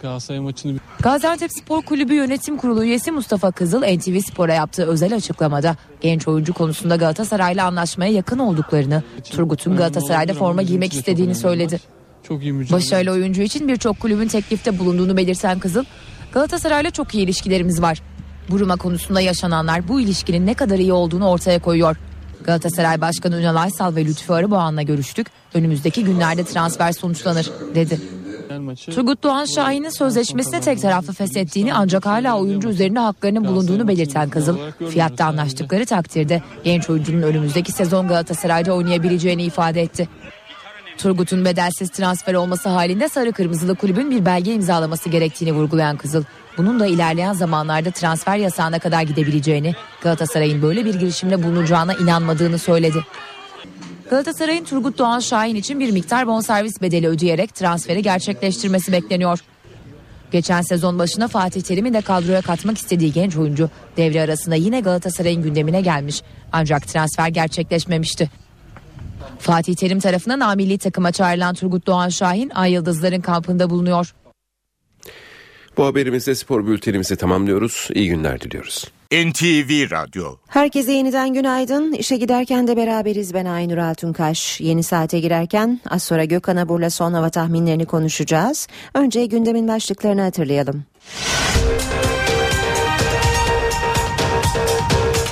Gaziantep Spor Kulübü Yönetim Kurulu üyesi Mustafa Kızıl NTV Spor'a yaptığı özel açıklamada genç oyuncu konusunda Galatasaray'la anlaşmaya yakın olduklarını, Turgut'un Galatasaray'da forma giymek istediğini söyledi. Çok iyi Başarılı oyuncu için birçok kulübün teklifte bulunduğunu belirten Kızıl, Galatasaray'la çok iyi ilişkilerimiz var. Buruma konusunda yaşananlar bu ilişkinin ne kadar iyi olduğunu ortaya koyuyor. Galatasaray Başkanı Ünal Aysal ve Lütfü Arıboğan'la görüştük. Önümüzdeki günlerde transfer sonuçlanır dedi. Turgut Doğan Şahin'in sözleşmesini tek taraflı feshettiğini ancak hala oyuncu üzerinde haklarının bulunduğunu belirten Kızıl, fiyatta anlaştıkları takdirde genç oyuncunun önümüzdeki sezon Galatasaray'da oynayabileceğini ifade etti. Turgut'un bedelsiz transfer olması halinde Sarı Kırmızılı kulübün bir belge imzalaması gerektiğini vurgulayan Kızıl, bunun da ilerleyen zamanlarda transfer yasağına kadar gidebileceğini, Galatasaray'ın böyle bir girişimde bulunacağına inanmadığını söyledi. Galatasaray'ın Turgut Doğan Şahin için bir miktar bonservis bedeli ödeyerek transferi gerçekleştirmesi bekleniyor. Geçen sezon başına Fatih Terim'i de kadroya katmak istediği genç oyuncu devre arasında yine Galatasaray'ın gündemine gelmiş ancak transfer gerçekleşmemişti. Fatih Terim tarafından A milli takıma çağrılan Turgut Doğan Şahin Ay Yıldızların kampında bulunuyor. Bu haberimizde spor bültenimizi tamamlıyoruz. İyi günler diliyoruz. NTV Radyo Herkese yeniden günaydın. İşe giderken de beraberiz ben Aynur Altunkaş. Yeni saate girerken az sonra Gökhan Abur'la son hava tahminlerini konuşacağız. Önce gündemin başlıklarını hatırlayalım.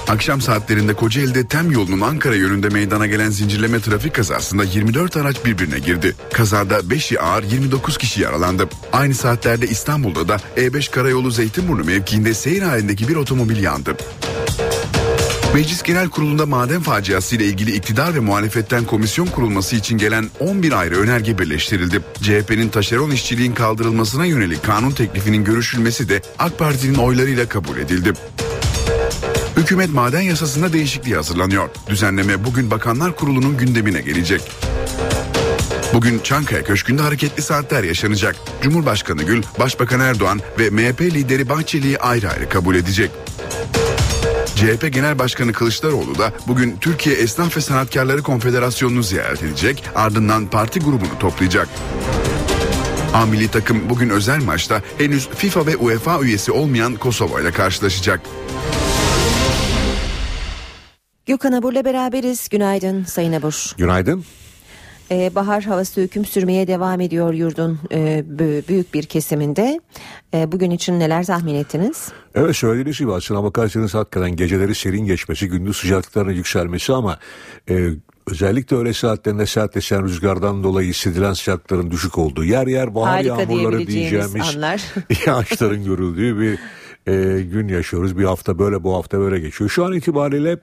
Akşam saatlerinde Kocaeli'de Tem yolunun Ankara yönünde meydana gelen zincirleme trafik kazasında 24 araç birbirine girdi. Kazada 5'i ağır 29 kişi yaralandı. Aynı saatlerde İstanbul'da da E5 Karayolu Zeytinburnu mevkiinde seyir halindeki bir otomobil yandı. Meclis Genel Kurulu'nda maden faciası ile ilgili iktidar ve muhalefetten komisyon kurulması için gelen 11 ayrı önerge birleştirildi. CHP'nin taşeron işçiliğin kaldırılmasına yönelik kanun teklifinin görüşülmesi de AK Parti'nin oylarıyla kabul edildi. Hükümet maden yasasında değişikliği hazırlanıyor. Düzenleme bugün Bakanlar Kurulu'nun gündemine gelecek. Bugün Çankaya Köşkü'nde hareketli saatler yaşanacak. Cumhurbaşkanı Gül, Başbakan Erdoğan ve MHP lideri Bahçeli'yi ayrı ayrı kabul edecek. CHP Genel Başkanı Kılıçdaroğlu da bugün Türkiye Esnaf ve Sanatkarları Konfederasyonu'nu ziyaret edecek, ardından parti grubunu toplayacak. A milli takım bugün özel maçta henüz FIFA ve UEFA üyesi olmayan Kosova ile karşılaşacak. Gökhan Abur'la beraberiz. Günaydın Sayın Abur. Günaydın. Ee, bahar havası hüküm sürmeye devam ediyor yurdun e, büyük bir kesiminde. E, bugün için neler tahmin ettiniz? Evet söylediğiniz gibi aslına bakarsanız hakikaten geceleri serin geçmesi, gündüz sıcaklıkların yükselmesi ama e, özellikle öğle saatlerinde sert esen rüzgardan dolayı hissedilen sıcaklıkların düşük olduğu yer yer bahar Harika yağmurları diyeceğimiz anlar. [laughs] yağışların görüldüğü bir e, gün yaşıyoruz. Bir hafta böyle bu hafta böyle geçiyor. Şu an itibariyle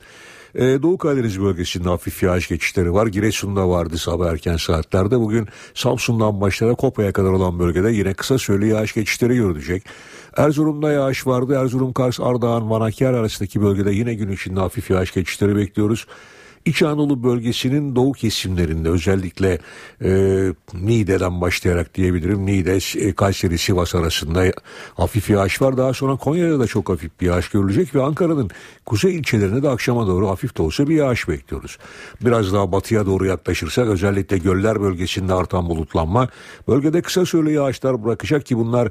ee, Doğu Karadeniz bölgesinde hafif yağış geçişleri var. Giresun'da vardı sabah erken saatlerde. Bugün Samsun'dan başlayarak Kopa'ya kadar olan bölgede yine kısa süreli yağış geçişleri görülecek. Erzurum'da yağış vardı. Erzurum, Kars, Ardahan, Vanakkar arasındaki bölgede yine gün içinde hafif yağış geçişleri bekliyoruz. İç Anadolu bölgesinin doğu kesimlerinde özellikle e, Niğde'den başlayarak diyebilirim. Niğde, e, Kayseri, Sivas arasında hafif yağış var. Daha sonra Konya'da da çok hafif bir yağış görülecek ve Ankara'nın kuzey ilçelerine de akşama doğru hafif de olsa bir yağış bekliyoruz. Biraz daha batıya doğru yaklaşırsak özellikle göller bölgesinde artan bulutlanma bölgede kısa süreli yağışlar bırakacak ki bunlar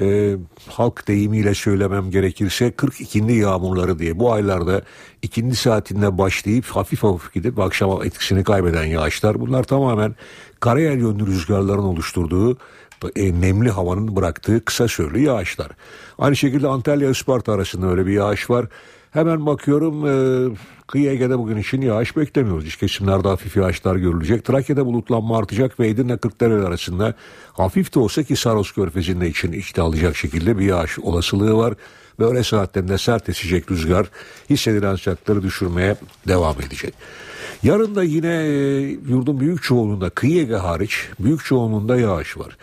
e, halk deyimiyle söylemem gerekirse 42. yağmurları diye bu aylarda ikindi saatinde başlayıp hafif hafif gidip akşama etkisini kaybeden yağışlar bunlar tamamen karayel yönlü rüzgarların oluşturduğu e, nemli havanın bıraktığı kısa süreli yağışlar. Aynı şekilde Antalya Isparta arasında öyle bir yağış var. Hemen bakıyorum e, kıyı Ege'de bugün için yağış beklemiyoruz. İç kesimlerde hafif yağışlar görülecek. Trakya'da bulutlanma artacak ve Edirne Kırklareli arasında hafif de olsa ki Saros Körfezi'nde için içte alacak şekilde bir yağış olasılığı var. Böyle saatlerinde sert esecek rüzgar hissedilen sıcaklıkları düşürmeye devam edecek. Yarın da yine e, yurdun büyük çoğunluğunda kıyı Ege hariç büyük çoğunluğunda yağış var.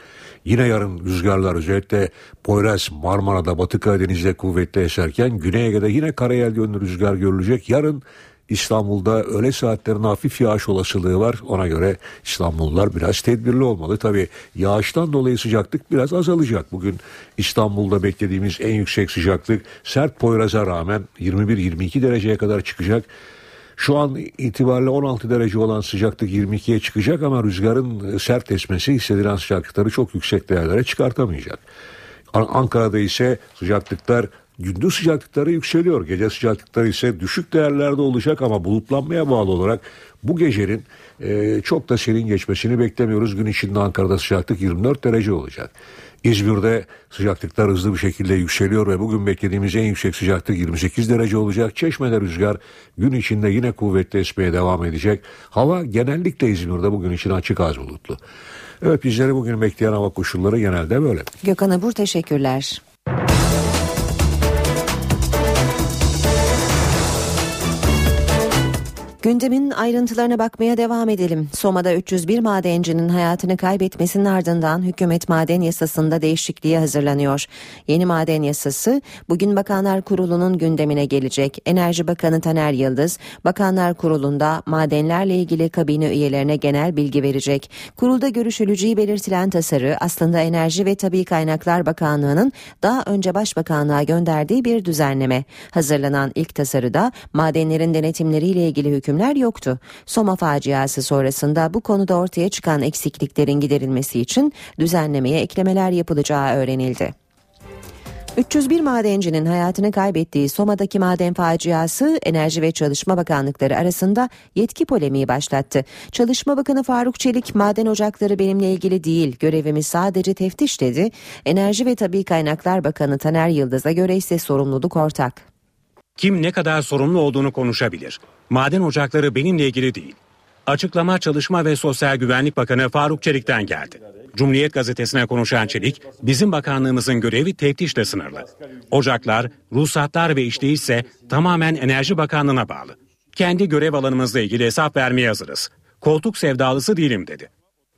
Yine yarın rüzgarlar özellikle Poyraz, Marmara'da, Batı Karadeniz'de kuvvetli eserken Güney Ege'de yine karayel yönlü rüzgar görülecek. Yarın İstanbul'da öğle saatlerinde hafif yağış olasılığı var. Ona göre İstanbullular biraz tedbirli olmalı. Tabii yağıştan dolayı sıcaklık biraz azalacak. Bugün İstanbul'da beklediğimiz en yüksek sıcaklık sert Poyraz'a rağmen 21-22 dereceye kadar çıkacak. Şu an itibariyle 16 derece olan sıcaklık 22'ye çıkacak ama rüzgarın e, sert esmesi hissedilen sıcaklıkları çok yüksek değerlere çıkartamayacak. Ankara'da ise sıcaklıklar gündüz sıcaklıkları yükseliyor. Gece sıcaklıkları ise düşük değerlerde olacak ama bulutlanmaya bağlı olarak bu gecenin e, çok da serin geçmesini beklemiyoruz. Gün içinde Ankara'da sıcaklık 24 derece olacak. İzmir'de sıcaklıklar hızlı bir şekilde yükseliyor ve bugün beklediğimiz en yüksek sıcaklık 28 derece olacak. Çeşme'de rüzgar gün içinde yine kuvvetli esmeye devam edecek. Hava genellikle İzmir'de bugün için açık az bulutlu. Evet bizleri bugün bekleyen hava koşulları genelde böyle. Gökhan Abur teşekkürler. Gündemin ayrıntılarına bakmaya devam edelim. Soma'da 301 madencinin hayatını kaybetmesinin ardından hükümet maden yasasında değişikliğe hazırlanıyor. Yeni maden yasası bugün Bakanlar Kurulu'nun gündemine gelecek. Enerji Bakanı Taner Yıldız, Bakanlar Kurulu'nda madenlerle ilgili kabine üyelerine genel bilgi verecek. Kurulda görüşüleceği belirtilen tasarı aslında Enerji ve Tabi Kaynaklar Bakanlığı'nın daha önce Başbakanlığa gönderdiği bir düzenleme. Hazırlanan ilk tasarıda madenlerin denetimleriyle ilgili hüküm hükümler yoktu. Soma faciası sonrasında bu konuda ortaya çıkan eksikliklerin giderilmesi için düzenlemeye eklemeler yapılacağı öğrenildi. 301 madencinin hayatını kaybettiği Soma'daki maden faciası Enerji ve Çalışma Bakanlıkları arasında yetki polemiği başlattı. Çalışma Bakanı Faruk Çelik maden ocakları benimle ilgili değil görevimiz sadece teftiş dedi. Enerji ve Tabi Kaynaklar Bakanı Taner Yıldız'a göre ise sorumluluk ortak. Kim ne kadar sorumlu olduğunu konuşabilir. Maden ocakları benimle ilgili değil. Açıklama Çalışma ve Sosyal Güvenlik Bakanı Faruk Çelik'ten geldi. Cumhuriyet gazetesine konuşan Çelik, bizim bakanlığımızın görevi teftişle sınırlı. Ocaklar, ruhsatlar ve işleyiş ise tamamen Enerji Bakanlığı'na bağlı. Kendi görev alanımızla ilgili hesap vermeye hazırız. Koltuk sevdalısı değilim dedi.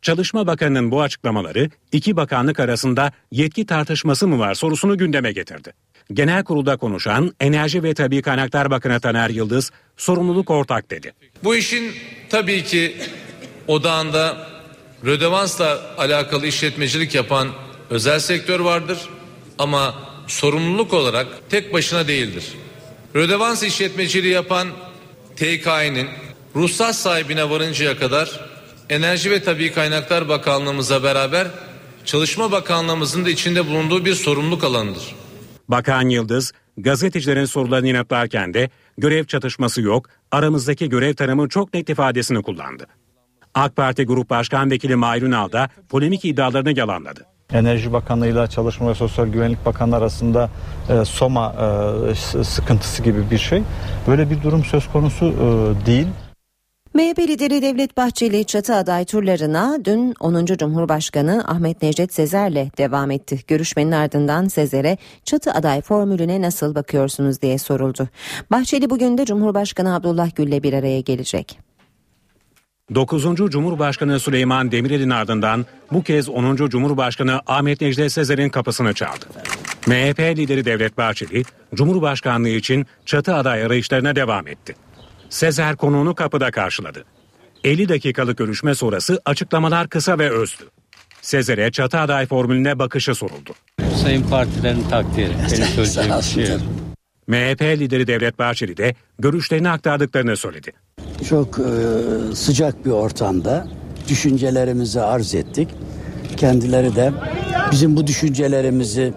Çalışma Bakanı'nın bu açıklamaları iki bakanlık arasında yetki tartışması mı var sorusunu gündeme getirdi. Genel kurulda konuşan Enerji ve Tabi Kaynaklar Bakanı Taner Yıldız sorumluluk ortak dedi. Bu işin tabii ki odağında rödevansla alakalı işletmecilik yapan özel sektör vardır ama sorumluluk olarak tek başına değildir. Rödevans işletmeciliği yapan TKİ'nin ruhsat sahibine varıncaya kadar Enerji ve Tabi Kaynaklar Bakanlığımıza beraber Çalışma Bakanlığımızın da içinde bulunduğu bir sorumluluk alanıdır. Bakan Yıldız gazetecilerin sorularını yanıtlarken de görev çatışması yok, aramızdaki görev tanımı çok net ifadesini kullandı. AK Parti Grup Başkan Vekili Mahir Ünal da polemik iddialarını yalanladı. Enerji Bakanlığı ile Çalışma ve Sosyal Güvenlik Bakanlığı arasında e, Soma e, sıkıntısı gibi bir şey. Böyle bir durum söz konusu e, değil. MHP lideri Devlet Bahçeli çatı aday turlarına dün 10. Cumhurbaşkanı Ahmet Necdet Sezer'le devam etti. Görüşmenin ardından Sezer'e çatı aday formülüne nasıl bakıyorsunuz diye soruldu. Bahçeli bugün de Cumhurbaşkanı Abdullah Gül'le bir araya gelecek. 9. Cumhurbaşkanı Süleyman Demirel'in ardından bu kez 10. Cumhurbaşkanı Ahmet Necdet Sezer'in kapısını çaldı. MHP lideri Devlet Bahçeli, Cumhurbaşkanlığı için çatı aday arayışlarına devam etti. Sezer konuğunu kapıda karşıladı. 50 dakikalık görüşme sonrası açıklamalar kısa ve özdü. Sezer'e çatı aday formülüne bakışı soruldu. Sayın partilerin takdiri. Benim söyleyeceğim bir şey yok. MHP lideri Devlet Bahçeli de görüşlerini aktardıklarını söyledi. Çok e, sıcak bir ortamda düşüncelerimizi arz ettik. Kendileri de bizim bu düşüncelerimizi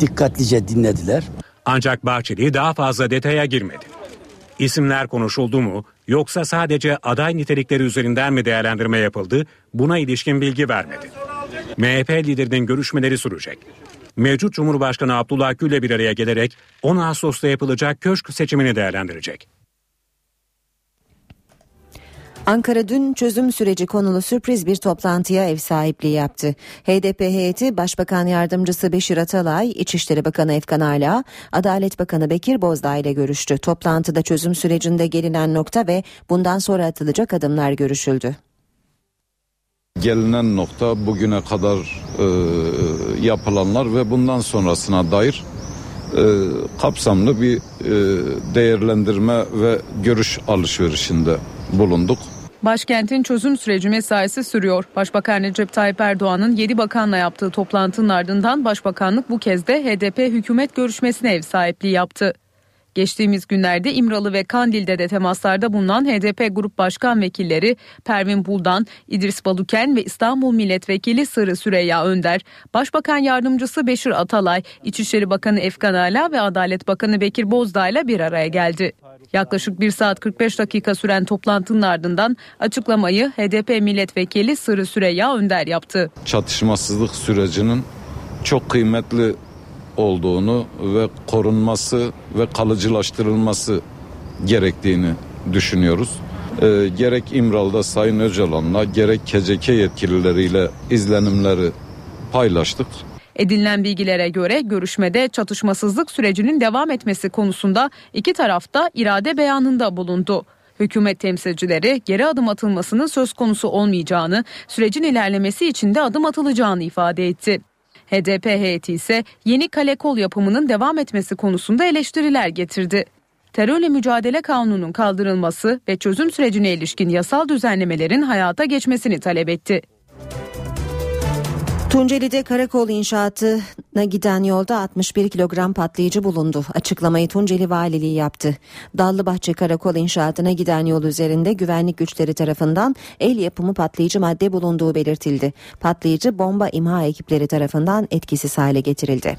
dikkatlice dinlediler. Ancak Bahçeli daha fazla detaya girmedi. İsimler konuşuldu mu yoksa sadece aday nitelikleri üzerinden mi değerlendirme yapıldı buna ilişkin bilgi vermedi. MHP liderinin görüşmeleri sürecek. Mevcut Cumhurbaşkanı Abdullah Gül ile bir araya gelerek 10 Ağustos'ta yapılacak köşk seçimini değerlendirecek. Ankara dün çözüm süreci konulu sürpriz bir toplantıya ev sahipliği yaptı. HDP heyeti Başbakan Yardımcısı Beşir Atalay, İçişleri Bakanı Efkan Ala, Adalet Bakanı Bekir Bozdağ ile görüştü. Toplantıda çözüm sürecinde gelinen nokta ve bundan sonra atılacak adımlar görüşüldü. Gelinen nokta bugüne kadar e, yapılanlar ve bundan sonrasına dair e, kapsamlı bir e, değerlendirme ve görüş alışverişinde bulunduk. Başkentin çözüm süreci mesaisi sürüyor. Başbakan Recep Tayyip Erdoğan'ın 7 bakanla yaptığı toplantının ardından Başbakanlık bu kez de HDP hükümet görüşmesine ev sahipliği yaptı. Geçtiğimiz günlerde İmralı ve Kandil'de de temaslarda bulunan HDP Grup Başkan Vekilleri Pervin Buldan, İdris Baluken ve İstanbul Milletvekili Sırrı Süreyya Önder, Başbakan Yardımcısı Beşir Atalay, İçişleri Bakanı Efkan Ala ve Adalet Bakanı Bekir Bozdağ ile bir araya geldi. Yaklaşık 1 saat 45 dakika süren toplantının ardından açıklamayı HDP Milletvekili Sırrı Süreyya Önder yaptı. Çatışmasızlık sürecinin çok kıymetli olduğunu ve korunması ve kalıcılaştırılması gerektiğini düşünüyoruz. Ee, gerek İmral'da Sayın Öcalan'la gerek KCK yetkilileriyle izlenimleri paylaştık. Edinilen bilgilere göre görüşmede çatışmasızlık sürecinin devam etmesi konusunda iki tarafta irade beyanında bulundu. Hükümet temsilcileri geri adım atılmasının söz konusu olmayacağını, sürecin ilerlemesi için de adım atılacağını ifade etti. HDP heyeti ise yeni kale kol yapımının devam etmesi konusunda eleştiriler getirdi. Terörle mücadele kanununun kaldırılması ve çözüm sürecine ilişkin yasal düzenlemelerin hayata geçmesini talep etti. Tunceli'de karakol inşaatına giden yolda 61 kilogram patlayıcı bulundu. Açıklamayı Tunceli Valiliği yaptı. Dallıbahçe Karakol inşaatına giden yol üzerinde güvenlik güçleri tarafından el yapımı patlayıcı madde bulunduğu belirtildi. Patlayıcı bomba imha ekipleri tarafından etkisiz hale getirildi.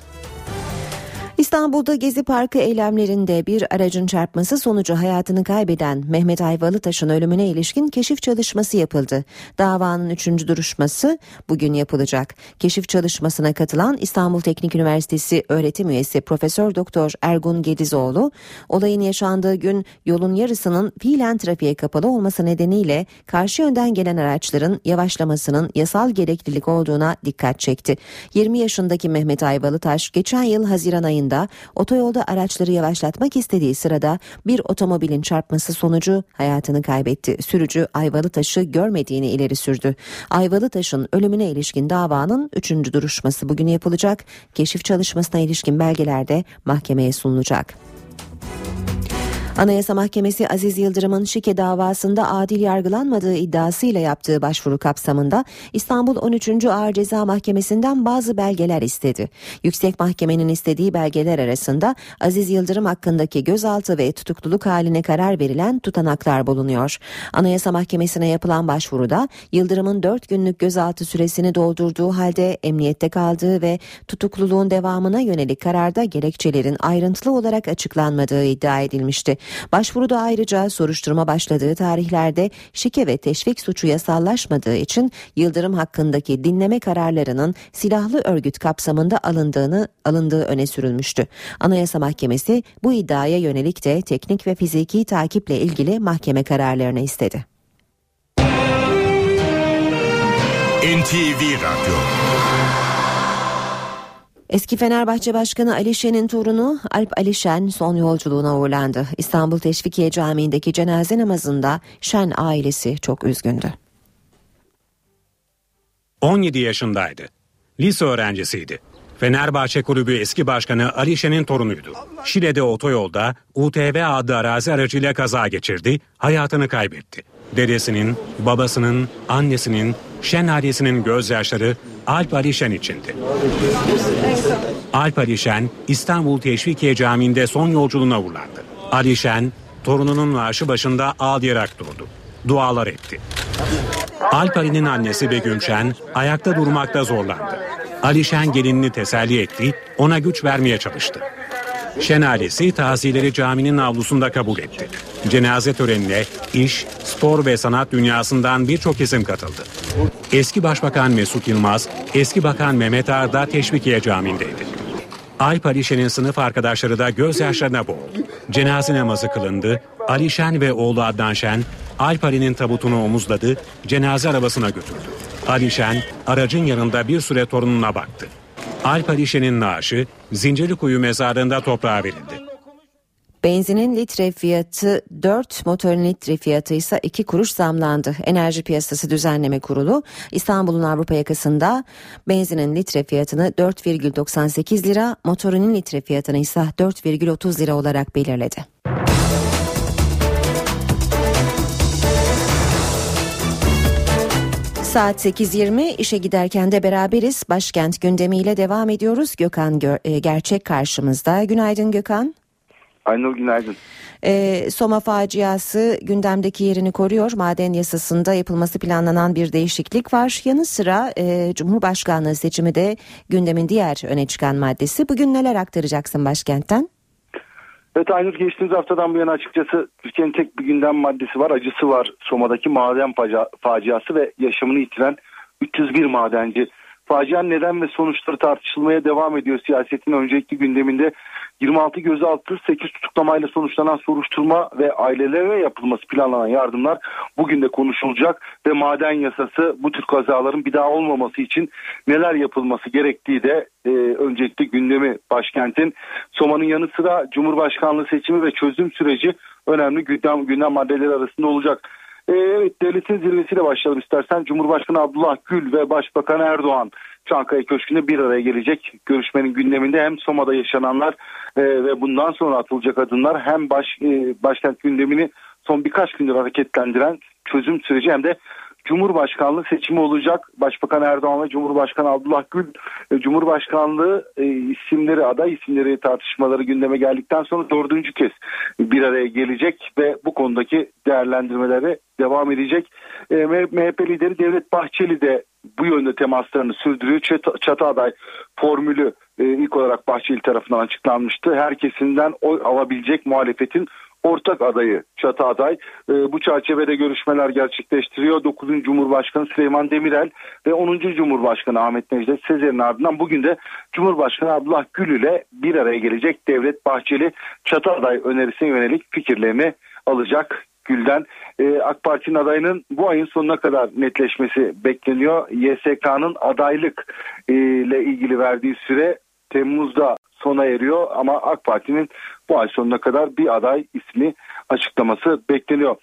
İstanbul'da Gezi Parkı eylemlerinde bir aracın çarpması sonucu hayatını kaybeden Mehmet Ayvalıtaş'ın ölümüne ilişkin keşif çalışması yapıldı. Davanın üçüncü duruşması bugün yapılacak. Keşif çalışmasına katılan İstanbul Teknik Üniversitesi öğretim üyesi Profesör Doktor Ergun Gedizoğlu, olayın yaşandığı gün yolun yarısının fiilen trafiğe kapalı olması nedeniyle karşı yönden gelen araçların yavaşlamasının yasal gereklilik olduğuna dikkat çekti. 20 yaşındaki Mehmet Ayvalıtaş geçen yıl Haziran ayında ayında otoyolda araçları yavaşlatmak istediği sırada bir otomobilin çarpması sonucu hayatını kaybetti. Sürücü Ayvalı Taş'ı görmediğini ileri sürdü. Ayvalı Taş'ın ölümüne ilişkin davanın 3. duruşması bugün yapılacak. Keşif çalışmasına ilişkin belgeler de mahkemeye sunulacak. Anayasa Mahkemesi Aziz Yıldırım'ın şike davasında adil yargılanmadığı iddiasıyla yaptığı başvuru kapsamında İstanbul 13. Ağır Ceza Mahkemesi'nden bazı belgeler istedi. Yüksek Mahkemenin istediği belgeler arasında Aziz Yıldırım hakkındaki gözaltı ve tutukluluk haline karar verilen tutanaklar bulunuyor. Anayasa Mahkemesi'ne yapılan başvuruda Yıldırım'ın 4 günlük gözaltı süresini doldurduğu halde emniyette kaldığı ve tutukluluğun devamına yönelik kararda gerekçelerin ayrıntılı olarak açıklanmadığı iddia edilmişti. Başvuruda ayrıca soruşturma başladığı tarihlerde şike ve teşvik suçu yasallaşmadığı için Yıldırım hakkındaki dinleme kararlarının silahlı örgüt kapsamında alındığını alındığı öne sürülmüştü. Anayasa Mahkemesi bu iddiaya yönelik de teknik ve fiziki takiple ilgili mahkeme kararlarını istedi. NTV Radyo Eski Fenerbahçe Başkanı Ali Şen'in torunu Alp Ali Şen son yolculuğuna uğurlandı. İstanbul Teşvikiye Camii'ndeki cenaze namazında Şen ailesi çok üzgündü. 17 yaşındaydı. Lise öğrencisiydi. Fenerbahçe Kulübü eski başkanı Ali Şen'in torunuydu. Şile'de otoyolda UTV adlı arazi aracıyla kaza geçirdi, hayatını kaybetti. Dedesinin, babasının, annesinin, Şen ailesinin gözyaşları Alp Ali Şen içindi. Alp Ali Şen, İstanbul Teşvikiye Camii'nde son yolculuğuna uğurlandı. Ali Şen, torununun naaşı başında ağlayarak durdu. Dualar etti. Alp Ali'nin annesi Begüm Şen ayakta durmakta zorlandı. Ali Şen gelinini teselli etti, ona güç vermeye çalıştı. Şen ailesi tazileri caminin avlusunda kabul etti. Cenaze törenine iş, spor ve sanat dünyasından birçok isim katıldı. Eski Başbakan Mesut Yılmaz, eski Bakan Mehmet Ağar da Teşvikiye Camii'ndeydi. Alp Alişen'in sınıf arkadaşları da gözyaşlarına boğuldu. Cenaze namazı kılındı. Ali Şen ve oğlu Adnan Şen, Alp Ali'nin tabutunu omuzladı, cenaze arabasına götürdü. Ali Şen, aracın yanında bir süre torununa baktı. Alp Alişen'in naaşı Zincirlikuyu mezarlığında toprağa verildi. Benzinin litre fiyatı 4, motorun litre fiyatı ise 2 kuruş zamlandı. Enerji Piyasası Düzenleme Kurulu İstanbul'un Avrupa yakasında benzinin litre fiyatını 4,98 lira, motorunun litre fiyatını ise 4,30 lira olarak belirledi. Saat 8.20 işe giderken de beraberiz. Başkent gündemiyle devam ediyoruz. Gökhan Gör- e, Gerçek karşımızda. Günaydın Gökhan. Aynur günaydın. Ee, Soma faciası gündemdeki yerini koruyor. Maden yasasında yapılması planlanan bir değişiklik var. Yanı sıra e, Cumhurbaşkanlığı seçimi de gündemin diğer öne çıkan maddesi. Bugün neler aktaracaksın başkentten? Evet Aynur geçtiğimiz haftadan bu yana açıkçası Türkiye'nin tek bir gündem maddesi var. Acısı var. Soma'daki maden facia- faciası ve yaşamını yitiren 301 madenci. Facianın neden ve sonuçları tartışılmaya devam ediyor. Siyasetin öncelikli gündeminde 26 gözaltı, 8 tutuklamayla sonuçlanan soruşturma ve ailelere yapılması planlanan yardımlar bugün de konuşulacak ve maden yasası bu tür kazaların bir daha olmaması için neler yapılması gerektiği de e, öncelikli gündemi başkentin. Soma'nın yanı sıra Cumhurbaşkanlığı seçimi ve çözüm süreci önemli gündem, gündem maddeleri arasında olacak. Ee, Evet devletin zirvesiyle başlayalım istersen. Cumhurbaşkanı Abdullah Gül ve Başbakan Erdoğan Çankaya Köşkü'nde bir araya gelecek. Görüşmenin gündeminde hem Soma'da yaşananlar e, ve bundan sonra atılacak adımlar hem baş, e, başkent gündemini son birkaç gündür hareketlendiren çözüm süreci hem de Cumhurbaşkanlığı seçimi olacak. Başbakan Erdoğan ve Cumhurbaşkanı Abdullah Gül e, Cumhurbaşkanlığı e, isimleri aday isimleri tartışmaları gündeme geldikten sonra dördüncü kez bir araya gelecek ve bu konudaki değerlendirmelere devam edecek. E, MHP lideri Devlet Bahçeli de bu yönde temaslarını sürdürüyor. Çatı, aday formülü ilk olarak Bahçeli tarafından açıklanmıştı. Her kesimden oy alabilecek muhalefetin ortak adayı çatı aday. E, bu çerçevede görüşmeler gerçekleştiriyor. 9. Cumhurbaşkanı Süleyman Demirel ve 10. Cumhurbaşkanı Ahmet Necdet Sezer'in ardından bugün de Cumhurbaşkanı Abdullah Gül ile bir araya gelecek Devlet Bahçeli çatı aday önerisine yönelik fikirlerini alacak. Gül'den e, AK Parti'nin adayının bu ayın sonuna kadar netleşmesi bekleniyor. YSK'nın adaylık e, ile ilgili verdiği süre Temmuz'da sona eriyor ama AK Parti'nin bu ay sonuna kadar bir aday ismi açıklaması bekleniyor.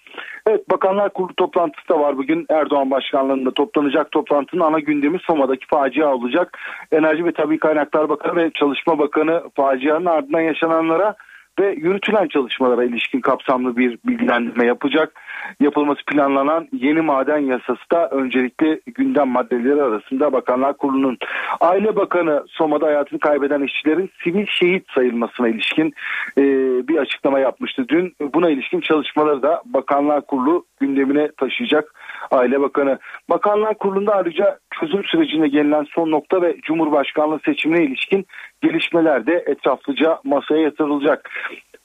Evet Bakanlar Kurulu toplantısı da var bugün Erdoğan Başkanlığı'nda toplanacak toplantının ana gündemi Soma'daki facia olacak. Enerji ve Tabi Kaynaklar Bakanı ve Çalışma Bakanı facianın ardından yaşananlara ve yürütülen çalışmalara ilişkin kapsamlı bir bilgilendirme yapacak. Yapılması planlanan yeni maden yasası da öncelikli gündem maddeleri arasında Bakanlar Kurulu'nun. Aile Bakanı Soma'da hayatını kaybeden işçilerin sivil şehit sayılmasına ilişkin e, bir açıklama yapmıştı dün. Buna ilişkin çalışmaları da Bakanlar Kurulu gündemine taşıyacak Aile Bakanı. Bakanlar Kurulu'nda ayrıca çözüm sürecinde gelinen son nokta ve Cumhurbaşkanlığı seçimine ilişkin gelişmeler de etraflıca masaya yatırılacak.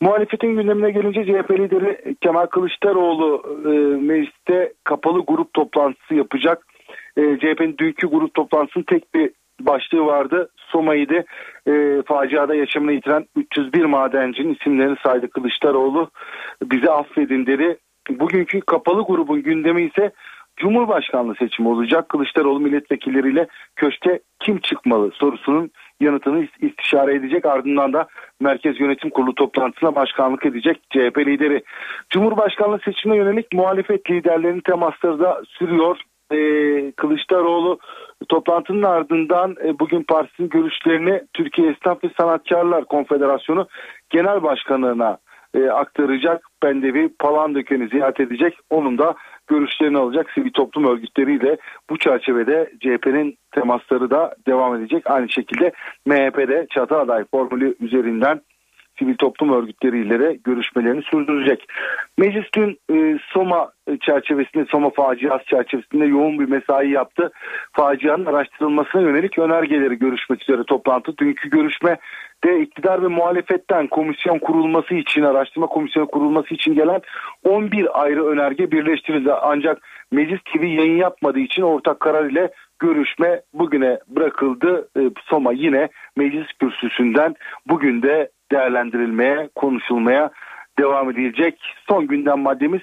Muhalefetin gündemine gelince CHP lideri Kemal Kılıçdaroğlu e, mecliste kapalı grup toplantısı yapacak. E, CHP'nin dünkü grup toplantısının tek bir başlığı vardı. Soma'ydı. E, faciada yaşamını yitiren 301 madencinin isimlerini saydı Kılıçdaroğlu. Bizi affedin dedi. Bugünkü kapalı grubun gündemi ise Cumhurbaşkanlığı seçimi olacak. Kılıçdaroğlu milletvekilleriyle köşte kim çıkmalı sorusunun yanıtını istişare edecek. Ardından da Merkez Yönetim Kurulu toplantısına başkanlık edecek CHP lideri. Cumhurbaşkanlığı seçimine yönelik muhalefet liderlerinin temasları da sürüyor. Ee, Kılıçdaroğlu toplantının ardından e, bugün partisinin görüşlerini Türkiye Esnaf ve Sanatkarlar Konfederasyonu Genel Başkanlığına e, aktaracak. Bendevi Palandöken'i ziyaret edecek. Onun da görüşlerini alacak sivil toplum örgütleriyle bu çerçevede CHP'nin temasları da devam edecek. Aynı şekilde MHP'de çatı aday formülü üzerinden sivil toplum örgütleriyle de görüşmelerini sürdürecek. Meclis dün e, Soma çerçevesinde, Soma faciası çerçevesinde yoğun bir mesai yaptı. Facianın araştırılmasına yönelik önergeleri görüşmek üzere toplantı. Dünkü görüşme de iktidar ve muhalefetten komisyon kurulması için, araştırma komisyonu kurulması için gelen 11 ayrı önerge birleştirildi. Ancak Meclis TV yayın yapmadığı için ortak karar ile görüşme bugüne bırakıldı. E, Soma yine meclis kürsüsünden bugün de değerlendirilmeye, konuşulmaya devam edilecek. Son gündem maddemiz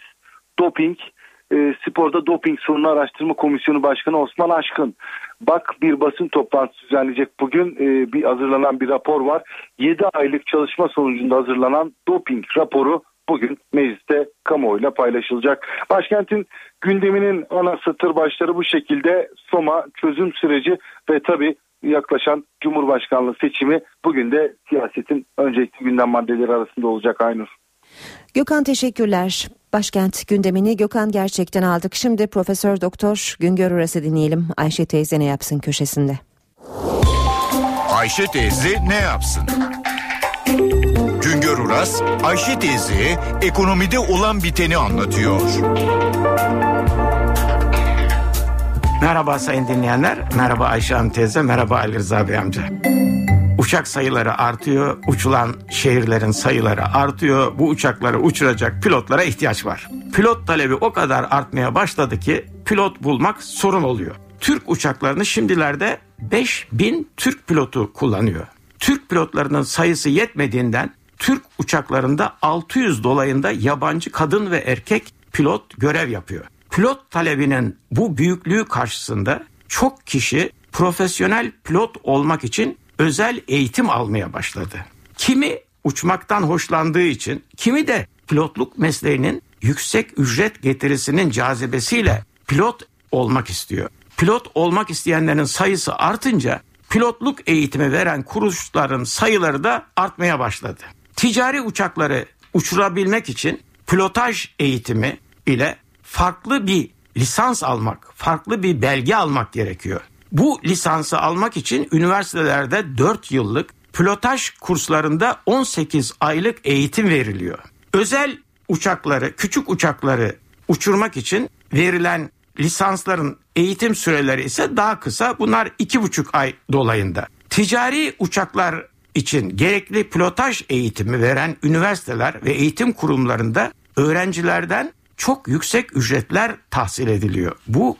doping. E, sporda doping sorunu araştırma komisyonu başkanı Osman Aşkın. Bak bir basın toplantısı düzenleyecek bugün e, bir hazırlanan bir rapor var. 7 aylık çalışma sonucunda hazırlanan doping raporu bugün mecliste kamuoyuyla paylaşılacak. Başkentin gündeminin ana satır başları bu şekilde Soma çözüm süreci ve tabi yaklaşan Cumhurbaşkanlığı seçimi bugün de siyasetin öncelikli gündem maddeleri arasında olacak Aynur. Gökhan teşekkürler. Başkent gündemini Gökhan gerçekten aldık. Şimdi Profesör Doktor Güngör Uras'ı dinleyelim. Ayşe teyze ne yapsın köşesinde. Ayşe teyze ne yapsın? Güngör Uras, Ayşe teyze ekonomide olan biteni anlatıyor. Merhaba sayın dinleyenler, merhaba Ayşe Hanım teyze, merhaba Ali Rıza Bey amca. Uçak sayıları artıyor, uçulan şehirlerin sayıları artıyor. Bu uçakları uçuracak pilotlara ihtiyaç var. Pilot talebi o kadar artmaya başladı ki pilot bulmak sorun oluyor. Türk uçaklarını şimdilerde 5000 Türk pilotu kullanıyor. Türk pilotlarının sayısı yetmediğinden Türk uçaklarında 600 dolayında yabancı kadın ve erkek pilot görev yapıyor. Pilot talebinin bu büyüklüğü karşısında çok kişi profesyonel pilot olmak için özel eğitim almaya başladı. Kimi uçmaktan hoşlandığı için, kimi de pilotluk mesleğinin yüksek ücret getirisinin cazibesiyle pilot olmak istiyor. Pilot olmak isteyenlerin sayısı artınca pilotluk eğitimi veren kuruluşların sayıları da artmaya başladı. Ticari uçakları uçurabilmek için pilotaj eğitimi ile farklı bir lisans almak, farklı bir belge almak gerekiyor. Bu lisansı almak için üniversitelerde 4 yıllık pilotaj kurslarında 18 aylık eğitim veriliyor. Özel uçakları, küçük uçakları uçurmak için verilen lisansların eğitim süreleri ise daha kısa. Bunlar iki buçuk ay dolayında. Ticari uçaklar için gerekli pilotaj eğitimi veren üniversiteler ve eğitim kurumlarında öğrencilerden çok yüksek ücretler tahsil ediliyor. Bu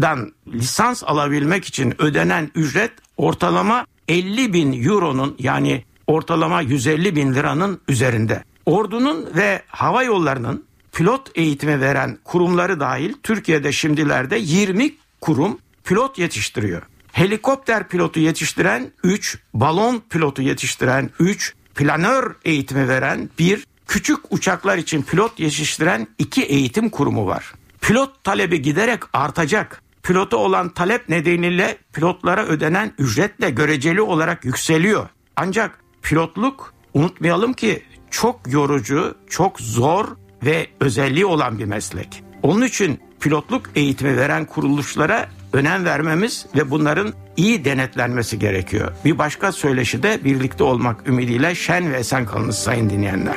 kurslardan lisans alabilmek için ödenen ücret ortalama 50 bin euronun yani ortalama 150 bin liranın üzerinde. Ordunun ve hava yollarının pilot eğitimi veren kurumları dahil Türkiye'de şimdilerde 20 kurum pilot yetiştiriyor. Helikopter pilotu yetiştiren 3, balon pilotu yetiştiren 3, planör eğitimi veren 1, küçük uçaklar için pilot yetiştiren 2 eğitim kurumu var. Pilot talebi giderek artacak. Pilota olan talep nedeniyle pilotlara ödenen ücret de göreceli olarak yükseliyor. Ancak pilotluk unutmayalım ki çok yorucu, çok zor ve özelliği olan bir meslek. Onun için pilotluk eğitimi veren kuruluşlara önem vermemiz ve bunların iyi denetlenmesi gerekiyor. Bir başka söyleşi de birlikte olmak ümidiyle şen ve esen kalınız sayın dinleyenler.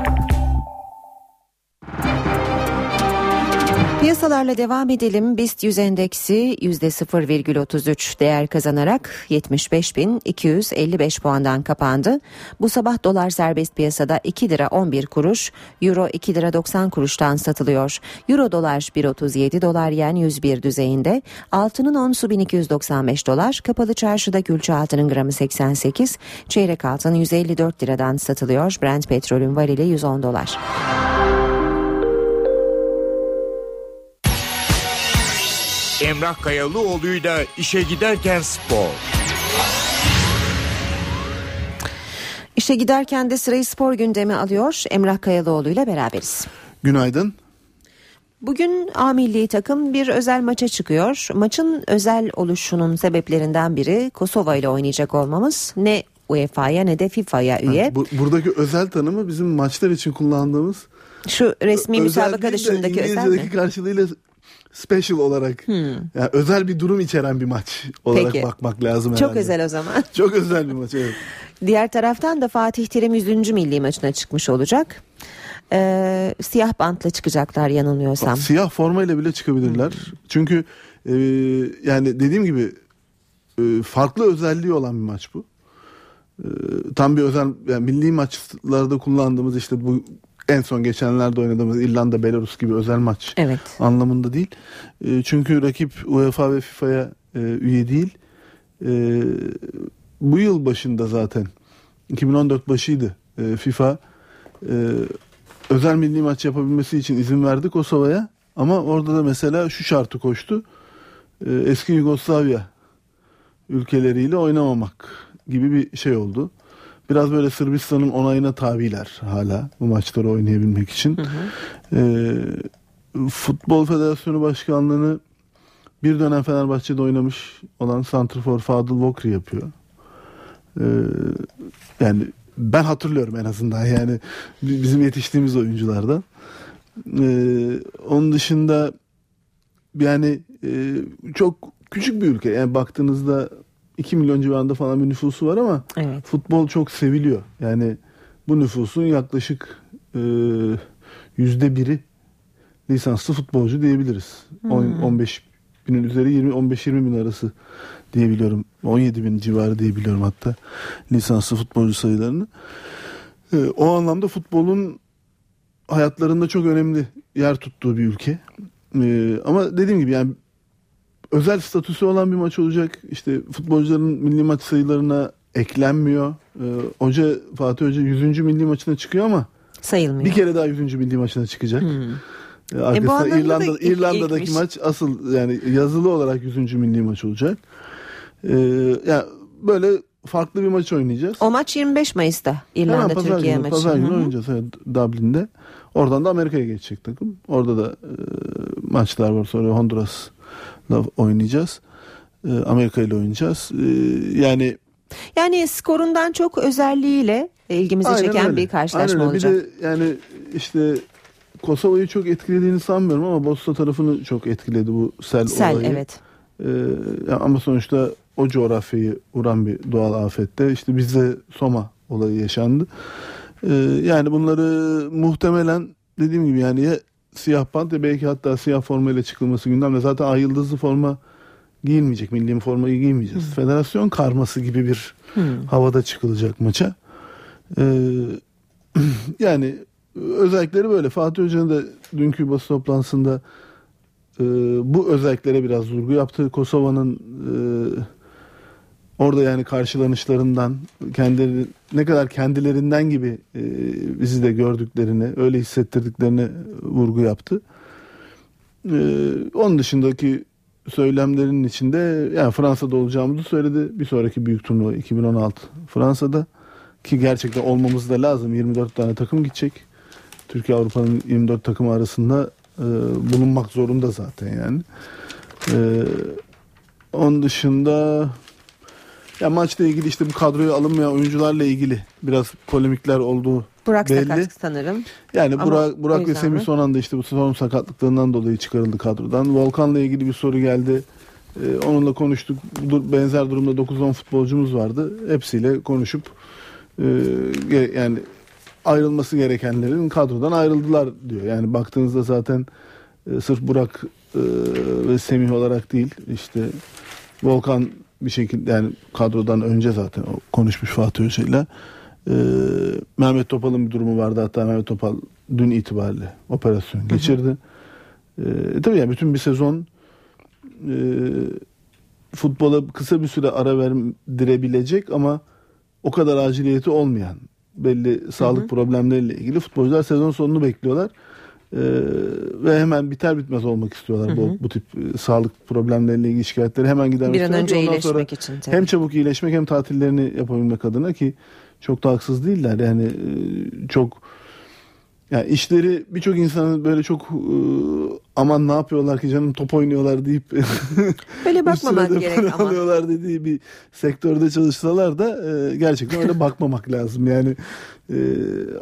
Piyasalarla devam edelim. BIST 100 endeksi %0,33 değer kazanarak 75.255 puandan kapandı. Bu sabah dolar serbest piyasada 2 lira 11 kuruş, euro 2 lira 90 kuruştan satılıyor. Euro dolar 1.37 dolar yen 101 düzeyinde. Altının onsu 1295 dolar. Kapalı çarşıda külçe altının gramı 88, çeyrek altın 154 liradan satılıyor. Brent petrolün varili 110 dolar. Emrah Kayalıoğlu'yla işe giderken spor. İşe giderken de sırayı spor gündemi alıyor. Emrah Kayalıoğlu ile beraberiz. Günaydın. Bugün A milli takım bir özel maça çıkıyor. Maçın özel oluşunun sebeplerinden biri Kosova ile oynayacak olmamız. Ne UEFA'ya ne de FIFA'ya üye. Ha, bu, buradaki özel tanımı bizim maçlar için kullandığımız şu resmi özel müsabaka dışındaki özel mi? karşılığıyla special olarak yani özel bir durum içeren bir maç olarak Peki. bakmak lazım Çok herhalde. özel o zaman. [laughs] Çok özel bir maç evet. Diğer taraftan da Fatih Terim 100. milli maçına çıkmış olacak. Ee, siyah bantla çıkacaklar yanılmıyorsam. Siyah formayla bile çıkabilirler. Çünkü e, yani dediğim gibi e, farklı özelliği olan bir maç bu. E, tam bir özel yani milli maçlarda kullandığımız işte bu en son geçenlerde oynadığımız İrlanda Belarus gibi özel maç Evet. anlamında değil. E, çünkü rakip UEFA ve FIFA'ya e, üye değil. E, bu yıl başında zaten 2014 başıydı e, FIFA e, özel milli maç yapabilmesi için izin verdi Kosova'ya ama orada da mesela şu şartı koştu. E, eski Yugoslavya ülkeleriyle oynamamak gibi bir şey oldu. Biraz böyle Sırbistan'ın onayına tabiler hala bu maçları oynayabilmek için. E, Futbol Federasyonu Başkanlığı'nı bir dönem Fenerbahçe'de oynamış olan Santrfor Fadıl Vokri yapıyor. E, yani ben hatırlıyorum en azından yani bizim yetiştiğimiz oyunculardan. Ee, onun dışında yani e, çok küçük bir ülke. Yani baktığınızda 2 milyon civarında falan bir nüfusu var ama Evet. futbol çok seviliyor. Yani bu nüfusun yaklaşık e, yüzde biri lisanslı futbolcu diyebiliriz. Hmm. 15 binin üzeri 20 15-20 bin arası diyebiliyorum. 17 bin civarı diyebiliyorum hatta lisanslı futbolcu sayılarını. Ee, o anlamda futbolun hayatlarında çok önemli yer tuttuğu bir ülke. Ee, ama dediğim gibi yani özel statüsü olan bir maç olacak. İşte futbolcuların milli maç sayılarına eklenmiyor. Ee, hoca Fatih Hoca 100. milli maçına çıkıyor ama sayılmıyor. Bir kere daha 100. milli maçına çıkacak. Ee, E, Arkasında da İrlanda, İrlanda'daki ilkmiş. maç asıl yani yazılı olarak 100. milli maç olacak. Ee, ya böyle farklı bir maç oynayacağız. O maç 25 Mayıs'ta İrlanda Hemen pazar Türkiye günü, maçı. Pazar günü oynayacağız evet, Dublin'de. Oradan da Amerika'ya geçecek takım. Orada da e, maçlar var. Sonra Honduras'la oynayacağız. E, Amerika ile oynayacağız. E, yani Yani skorundan çok özelliğiyle ilgimizi Aynen çeken öyle. bir karşılaşma Aynen öyle. olacak. Bir de yani işte Kosova'yı çok etkilediğini sanmıyorum ama Bosna tarafını çok etkiledi bu sel, Sel, olayı. evet. Ee, ama sonuçta o coğrafyayı vuran bir doğal afette işte bizde Soma olayı yaşandı. Ee, yani bunları muhtemelen dediğim gibi yani ya siyah bant ya belki hatta siyah formayla çıkılması gündemde. Zaten ay yıldızlı forma giyilmeyecek. Milli formayı giymeyeceğiz. Federasyon karması gibi bir Hmm. havada çıkılacak maça. Ee, [clears throat] yani özellikleri böyle. Fatih Hoca'nın da dünkü basın toplantısında e, bu özelliklere biraz vurgu yaptı. Kosova'nın e, orada yani karşılanışlarından kendileri ne kadar kendilerinden gibi e, bizi de gördüklerini, öyle hissettirdiklerini vurgu yaptı. E, onun dışındaki söylemlerinin içinde yani Fransa'da olacağımızı söyledi. Bir sonraki büyük turnuva 2016 Fransa'da ki gerçekten olmamız da lazım. 24 tane takım gidecek. Türkiye Avrupa'nın 24 takımı arasında e, bulunmak zorunda zaten yani. E, onun dışında ya maçla ilgili işte bu kadroya alınmayan oyuncularla ilgili biraz polemikler olduğu Burak belli. sakat sanırım. Yani Ama Burak, Burak ve Semih mi? son anda işte bu son sakatlıklarından dolayı çıkarıldı kadrodan. Volkan'la ilgili bir soru geldi. Ee, onunla konuştuk. Benzer durumda 9-10 futbolcumuz vardı. Hepsiyle konuşup e, yani ayrılması gerekenlerin kadrodan ayrıldılar diyor. Yani baktığınızda zaten e, sırf Burak e, ve Semih olarak değil işte Volkan bir şekilde yani kadrodan önce zaten o konuşmuş Fatih Hoca'yla e, Mehmet Topal'ın bir durumu vardı hatta Mehmet Topal dün itibariyle operasyon geçirdi. E, tabii yani bütün bir sezon e, futbola kısa bir süre ara verdirebilecek ama o kadar aciliyeti olmayan belli sağlık problemleriyle ilgili futbolcular sezon sonunu bekliyorlar. Ee, ve hemen biter bitmez olmak istiyorlar bu, bu tip e, sağlık problemleriyle ilgili şikayetleri hemen gidermek Bir an önce Ondan iyileşmek sonra için tabii. Hem çabuk iyileşmek hem tatillerini yapabilmek adına ki çok da haksız değiller yani e, çok yani işleri birçok insanın böyle çok e, aman ne yapıyorlar ki canım top oynuyorlar deyip [laughs] Böyle bakmamak gerek [laughs] ama. alıyorlar dediği bir sektörde çalışsalar da e, gerçekten öyle bakmamak lazım. Yani e,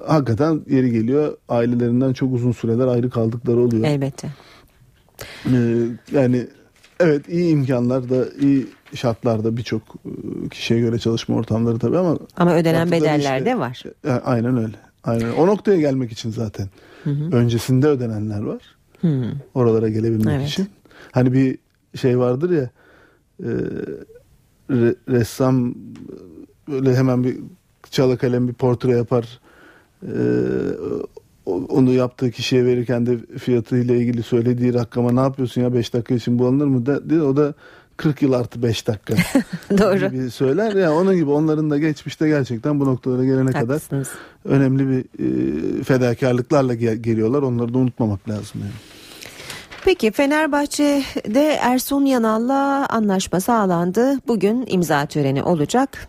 hakikaten yeri geliyor ailelerinden çok uzun süreler ayrı kaldıkları oluyor. Elbette. E, yani evet iyi imkanlarda iyi şartlarda birçok e, kişiye göre çalışma ortamları tabii ama Ama ödenen bedeller işte- de var. E, Aynen öyle. Aynen. O noktaya gelmek için zaten Hı hı. öncesinde ödenenler var. Hı. Oralara gelebilmek Evet. için. Hani bir şey vardır ya e, re- ressam böyle hemen bir çala kalem bir portre yapar. E, o- onu yaptığı kişiye verirken de fiyatıyla ilgili söylediği rakama ne yapıyorsun ya 5 dakika için bu alınır mı? De, de- o da 40 yıl artı 5 dakika [laughs] Doğru. gibi söyler. Ya onun gibi onların da geçmişte gerçekten bu noktalara gelene kadar önemli bir e, fedakarlıklarla gel- geliyorlar. Onları da unutmamak lazım yani. Peki Fenerbahçe'de Ersun Yanal'la anlaşma sağlandı. Bugün imza töreni olacak.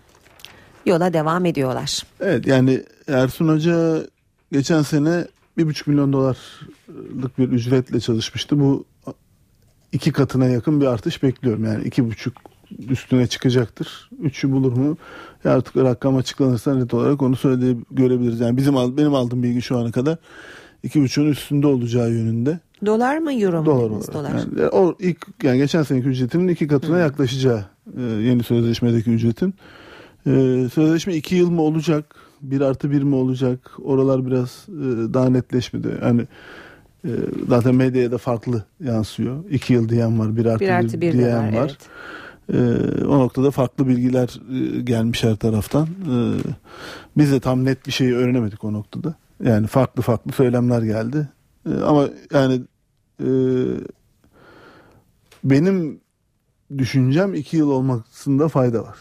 Yola devam ediyorlar. Evet yani Ersun Hoca geçen sene bir buçuk milyon dolarlık bir ücretle çalışmıştı. Bu iki katına yakın bir artış bekliyorum. Yani iki buçuk üstüne çıkacaktır. Üçü bulur mu? Ya artık rakam açıklanırsa net olarak onu söyleyip görebiliriz. Yani bizim benim aldığım bilgi şu ana kadar iki buçuğun üstünde olacağı yönünde. Dolar mı euro mu? Dolar olarak. Dolar. Yani o ilk yani geçen seneki ücretinin iki katına yaklaşacağı e, yeni sözleşmedeki ücretin. E, sözleşme iki yıl mı olacak? Bir artı bir mi olacak? Oralar biraz e, daha netleşmedi. Yani e, zaten medyaya da farklı yansıyor. İki yıl diyen var, bir artı Bir artı bir diyen var, var. E, o noktada farklı bilgiler e, gelmiş her taraftan. E, biz de tam net bir şeyi öğrenemedik o noktada. Yani farklı farklı söylemler geldi. E, ama yani e, benim düşüncem iki yıl olmasında fayda var.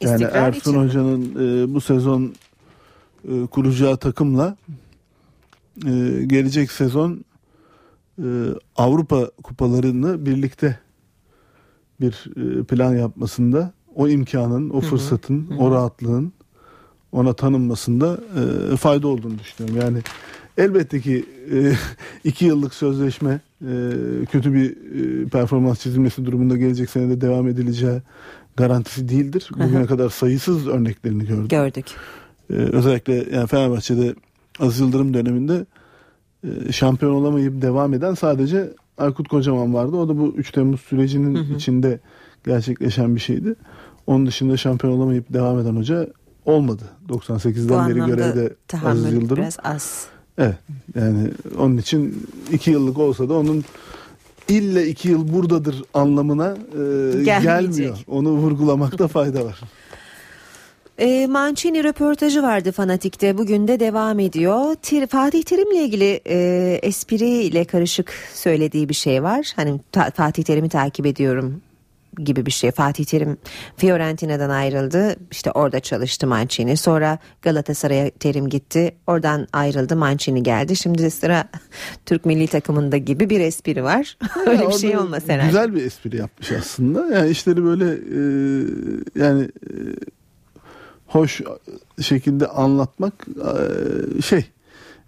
Yani İstikrar Ersun için? Hoca'nın e, bu sezon e, kuracağı takımla e, gelecek sezon e, Avrupa kupalarını birlikte bir e, plan yapmasında o imkanın, o Hı hı. fırsatın, o rahatlığın ona tanınmasında e, fayda olduğunu düşünüyorum. Yani elbette ki e, [laughs] iki yıllık sözleşme e, kötü bir e, performans çizilmesi durumunda gelecek sene de devam edileceği garantisi değildir. Bugüne kadar sayısız örneklerini gördük. Gördük. Ee, özellikle yani Fenerbahçe'de Aziz Yıldırım döneminde e, şampiyon olamayıp devam eden sadece Aykut Kocaman vardı. O da bu 3 Temmuz sürecinin Hı hı. içinde gerçekleşen bir şeydi. Onun dışında şampiyon olamayıp devam eden hoca olmadı. Bu 98'den beri anlamda görevde Aziz Yıldırım. biraz az. Evet. Yani onun için iki yıllık olsa da onun ille iki yıl buradadır anlamına e, Gelmeyecek. gelmiyor. Onu vurgulamakta [laughs] fayda var. E, Mancini röportajı vardı Fanatik'te. Bugün de devam ediyor. Tir, Fatih Terim'le ilgili e, espriyle karışık söylediği bir şey var. Hani ta- Fatih Terim'i takip ediyorum gibi bir şey. Fatih Terim Fiorentina'dan ayrıldı. İşte orada çalıştı Mancini. Sonra Galatasaray'a Terim gitti. Oradan ayrıldı Mancini geldi. Şimdi sıra [laughs] Türk milli takımında gibi bir espri var. [laughs] Öyle bir Ya şey olmaz herhalde. Güzel bir espri yapmış aslında. Yani işleri böyle e, yani e, hoş şekilde anlatmak e, şey.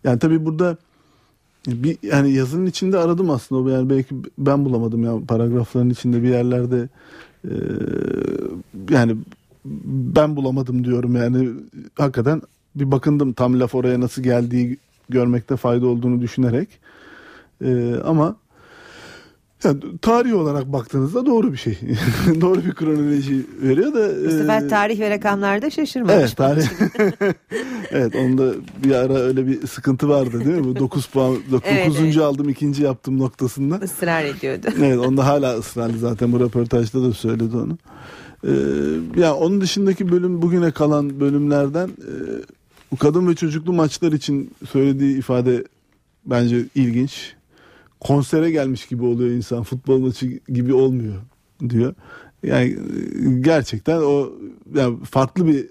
Yani tabii burada bir yani yazının içinde aradım aslında. Yani belki ben bulamadım ya paragrafların içinde bir yerlerde e, yani ben bulamadım diyorum yani hakikaten bir bakındım tam laf oraya nasıl geldiği görmekte fayda olduğunu düşünerek. E, ama Yani tarih olarak baktığınızda doğru bir şey. [laughs] doğru bir kronoloji veriyor da. Bu sefer e, tarih ve rakamlarda şaşırmamış. Evet tarih. [laughs] evet onda bir ara öyle bir sıkıntı vardı değil mi? Bu 9 puan 9. [laughs] Evet, evet. aldım ikinci yaptım noktasında. Israr ediyordu. evet onda hala ısrarlı zaten bu röportajda da söyledi onu. Ee, ya onun dışındaki bölüm bugüne kalan bölümlerden e, kadın ve çocuklu maçlar için söylediği ifade bence ilginç. Konsere gelmiş gibi oluyor insan futbol maçı gibi olmuyor diyor. Yani e, gerçekten o yani farklı bir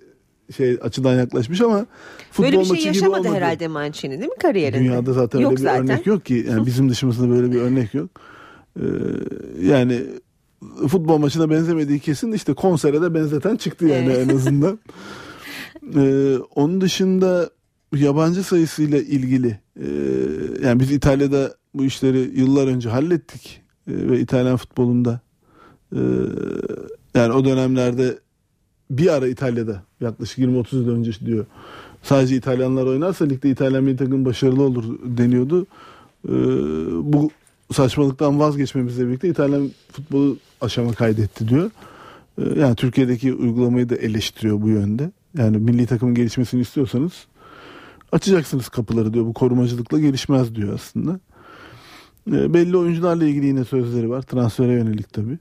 şey açıdan yaklaşmış ama futbol Böyle bir şey maçı gibi yaşamadı olmadı. herhalde Mancini değil mi kariyerinde? Dünyada zaten yok öyle bir zaten. örnek yok ki. Yani bizim dışımızda böyle bir örnek yok. Ee, yani futbol maçına benzemediği kesin işte konsere de benzeten çıktı yani en azından. [laughs] Ee, onun dışında yabancı sayısıyla ilgili e, yani biz İtalya'da bu işleri yıllar önce hallettik E, ve İtalyan futbolunda e, yani o dönemlerde bir ara İtalya'da yaklaşık 20-30 yıl önce diyor sadece İtalyanlar oynarsa ligde İtalyan milli takım başarılı olur deniyordu. Ee, bu saçmalıktan vazgeçmemizle birlikte İtalyan futbolu aşama kaydetti diyor. Ee, yani Türkiye'deki uygulamayı da eleştiriyor bu yönde. Yani milli takımın gelişmesini istiyorsanız açacaksınız kapıları diyor. Bu korumacılıkla gelişmez diyor aslında. Ee, belli oyuncularla ilgili yine sözleri var. Transfere yönelik tabii.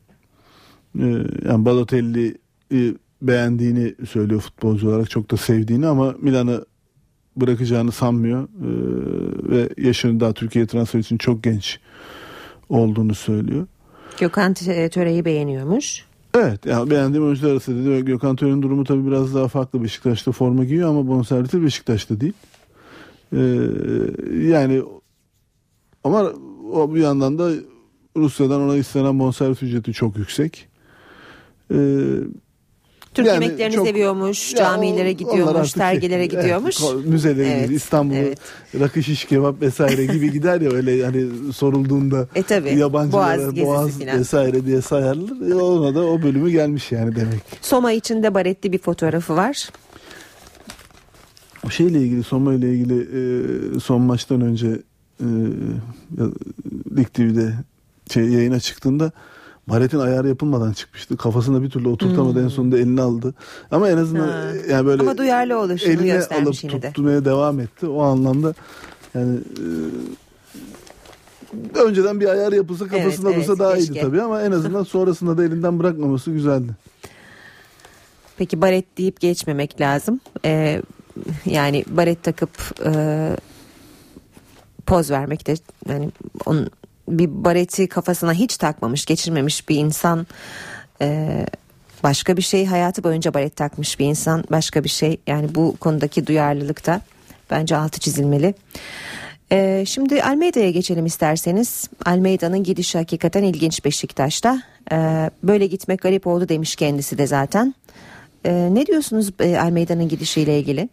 Ee, yani Balotelli e, beğendiğini söylüyor futbolcu olarak çok da sevdiğini ama Milan'ı bırakacağını sanmıyor Ee, ve yaşını daha Türkiye transfer için çok genç olduğunu söylüyor. Gökhan Töre'yi beğeniyormuş. Evet yani beğendiğim oyuncular arasında dedi. Gökhan Töre'nin durumu tabii biraz daha farklı. Beşiktaş'ta forma giyiyor ama bonservisi Beşiktaş'ta değil. Ee, yani ama o bir yandan da Rusya'dan ona istenen bonservis ücreti çok yüksek. Ee, Türk yani yemeklerini çok- seviyormuş, camilere gidiyormuş, artık şey, evet, gidiyormuş. ko- müzelere Evet, gidiyor. İstanbul evet. rakı şiş kebap vesaire gibi gider ya öyle hani sorulduğunda E tabii, yabancılara Boğaz boğaz vesaire diye sayarlar. E, ona da o bölümü gelmiş yani demek. Soma içinde baretli bir fotoğrafı var. O şeyle ilgili Soma ile ilgili e, son maçtan önce e, ya, Lig TV'de şey, yayına çıktığında Baret'in ayarı yapılmadan çıkmıştı. Kafasına bir türlü oturtamadı Hmm. en sonunda elini aldı. Ama en azından Ha. yani böyle Ama duyarlı oluşunu eline alıp yine de. tutmaya devam etti. O anlamda yani e, önceden bir ayar yapılsa kafasında Evet, dursa evet, daha keşke. iyiydi tabii ama en azından [laughs] sonrasında da elinden bırakmaması güzeldi. Peki baret deyip geçmemek lazım. Ee, yani baret takıp e, poz vermek de yani onun bir bareti kafasına hiç takmamış, geçirmemiş bir insan e, başka bir şey hayatı boyunca baret takmış bir insan başka bir şey. Yani bu konudaki duyarlılık da bence altı çizilmeli. Ee, şimdi Almeida'ya geçelim isterseniz. Almeida'nın gidişi hakikaten ilginç Beşiktaş'ta. Ee, böyle gitmek garip oldu demiş kendisi de zaten. Ee, ne diyorsunuz e, Almeida'nın gidişiyle ilgili?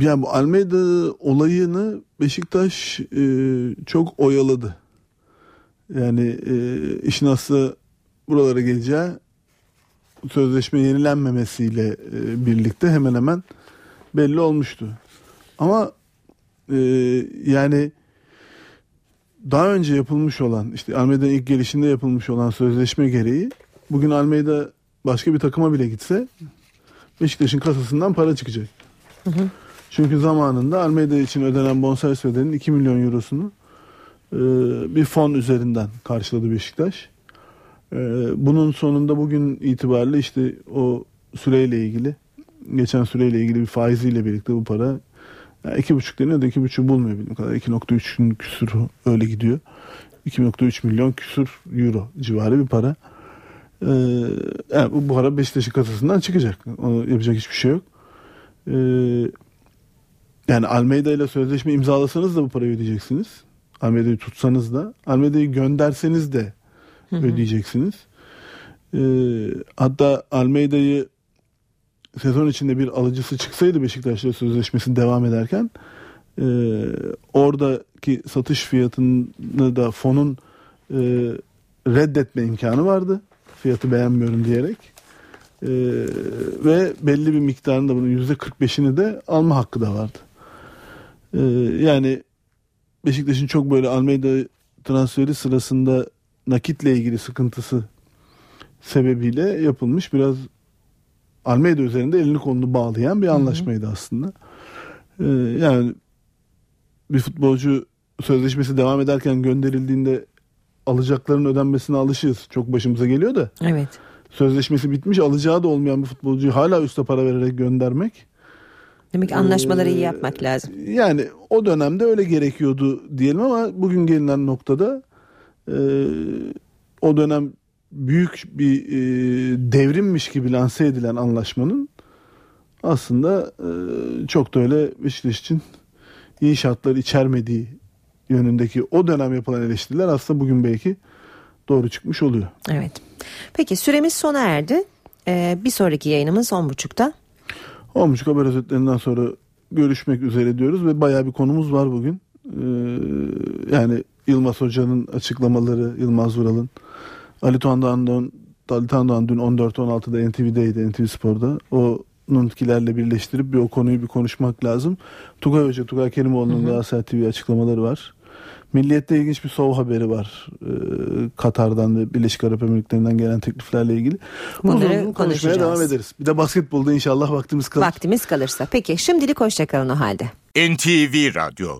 Yani bu Almeida olayını Beşiktaş e, çok oyaladı. Yani e, işin aslı buralara geleceği sözleşme yenilenmemesiyle e, birlikte hemen hemen belli olmuştu. Ama e, yani daha önce yapılmış olan işte Almeida'nın ilk gelişinde yapılmış olan sözleşme gereği bugün Almeida başka bir takıma bile gitse Beşiktaş'ın kasasından para çıkacak. Çünkü zamanında Almeida için ödenen bonservis bedelinin 2 milyon eurosunu e, bir fon üzerinden karşıladı Beşiktaş. E, bunun sonunda bugün itibariyle işte o süreyle ilgili geçen süreyle ilgili bir faiziyle birlikte bu para yani iki buçuk deniyor da iki buçuğu bulmuyor bildiğim kadar. 2.3'ün küsür öyle gidiyor. 2.3 milyon küsür euro civarı bir para. Ee, yani bu para Beşiktaş'ın kasasından çıkacak. Onu yapacak hiçbir şey yok. Ee, yani Almeida ile sözleşme imzalasanız da bu parayı ödeyeceksiniz. Almeida'yı tutsanız da. Almeida'yı gönderseniz de Hı hı. ödeyeceksiniz. Ee, hatta Almeida'yı sezon içinde bir alıcısı çıksaydı Beşiktaş'la sözleşmesi devam ederken e, oradaki satış fiyatını da fonun e, reddetme imkanı vardı. Fiyatı beğenmiyorum diyerek. E, ve belli bir miktarında bunun yüzde 45'ini de alma hakkı da vardı. E, yani Beşiktaş'ın çok böyle Almeida transferi sırasında nakitle ilgili sıkıntısı sebebiyle yapılmış biraz Almeyda üzerinde elini kolunu bağlayan bir anlaşmaydı aslında. Ee, yani bir futbolcu sözleşmesi devam ederken gönderildiğinde alacakların ödenmesine alışığız. Çok başımıza geliyor da. Evet. Sözleşmesi bitmiş alacağı da olmayan bir futbolcuyu hala üste para vererek göndermek. Demek ki anlaşmaları iyi yapmak lazım. Yani o dönemde öyle gerekiyordu diyelim ama bugün gelinen noktada e, o dönem büyük bir e, devrimmiş gibi lanse edilen anlaşmanın aslında e, çok da öyle Beşiktaş için iyi şartlar içermediği yönündeki o dönem yapılan eleştiriler aslında bugün belki doğru çıkmış oluyor. Evet. Peki süremiz sona erdi. Ee, bir sonraki yayınımız 10.30'da. 10.30 haber özetlerinden sonra görüşmek üzere diyoruz ve bayağı bir konumuz var bugün. Ee, yani Yılmaz Hoca'nın açıklamaları, Yılmaz Vural'ın. Ali Tandoğan, Ali Tandoğan dün 14-16'da NTV'deydi, NTV Spor'da. O'nunkilerle birleştirip bir o konuyu bir konuşmak lazım. Tugay Hoca, Tugay Kerimoğlu'nun Galatasaray TV açıklamaları var. Milliyet'te ilginç bir sov haberi var. Ee, Katar'dan ve Birleşik Arap Emirlikleri'nden gelen tekliflerle ilgili. Bunları Uzun konuşmaya devam ederiz. Bir de basketbolda inşallah vaktimiz kalır. Vaktimiz kalırsa. Peki şimdilik hoşçakalın o halde. NTV Radyo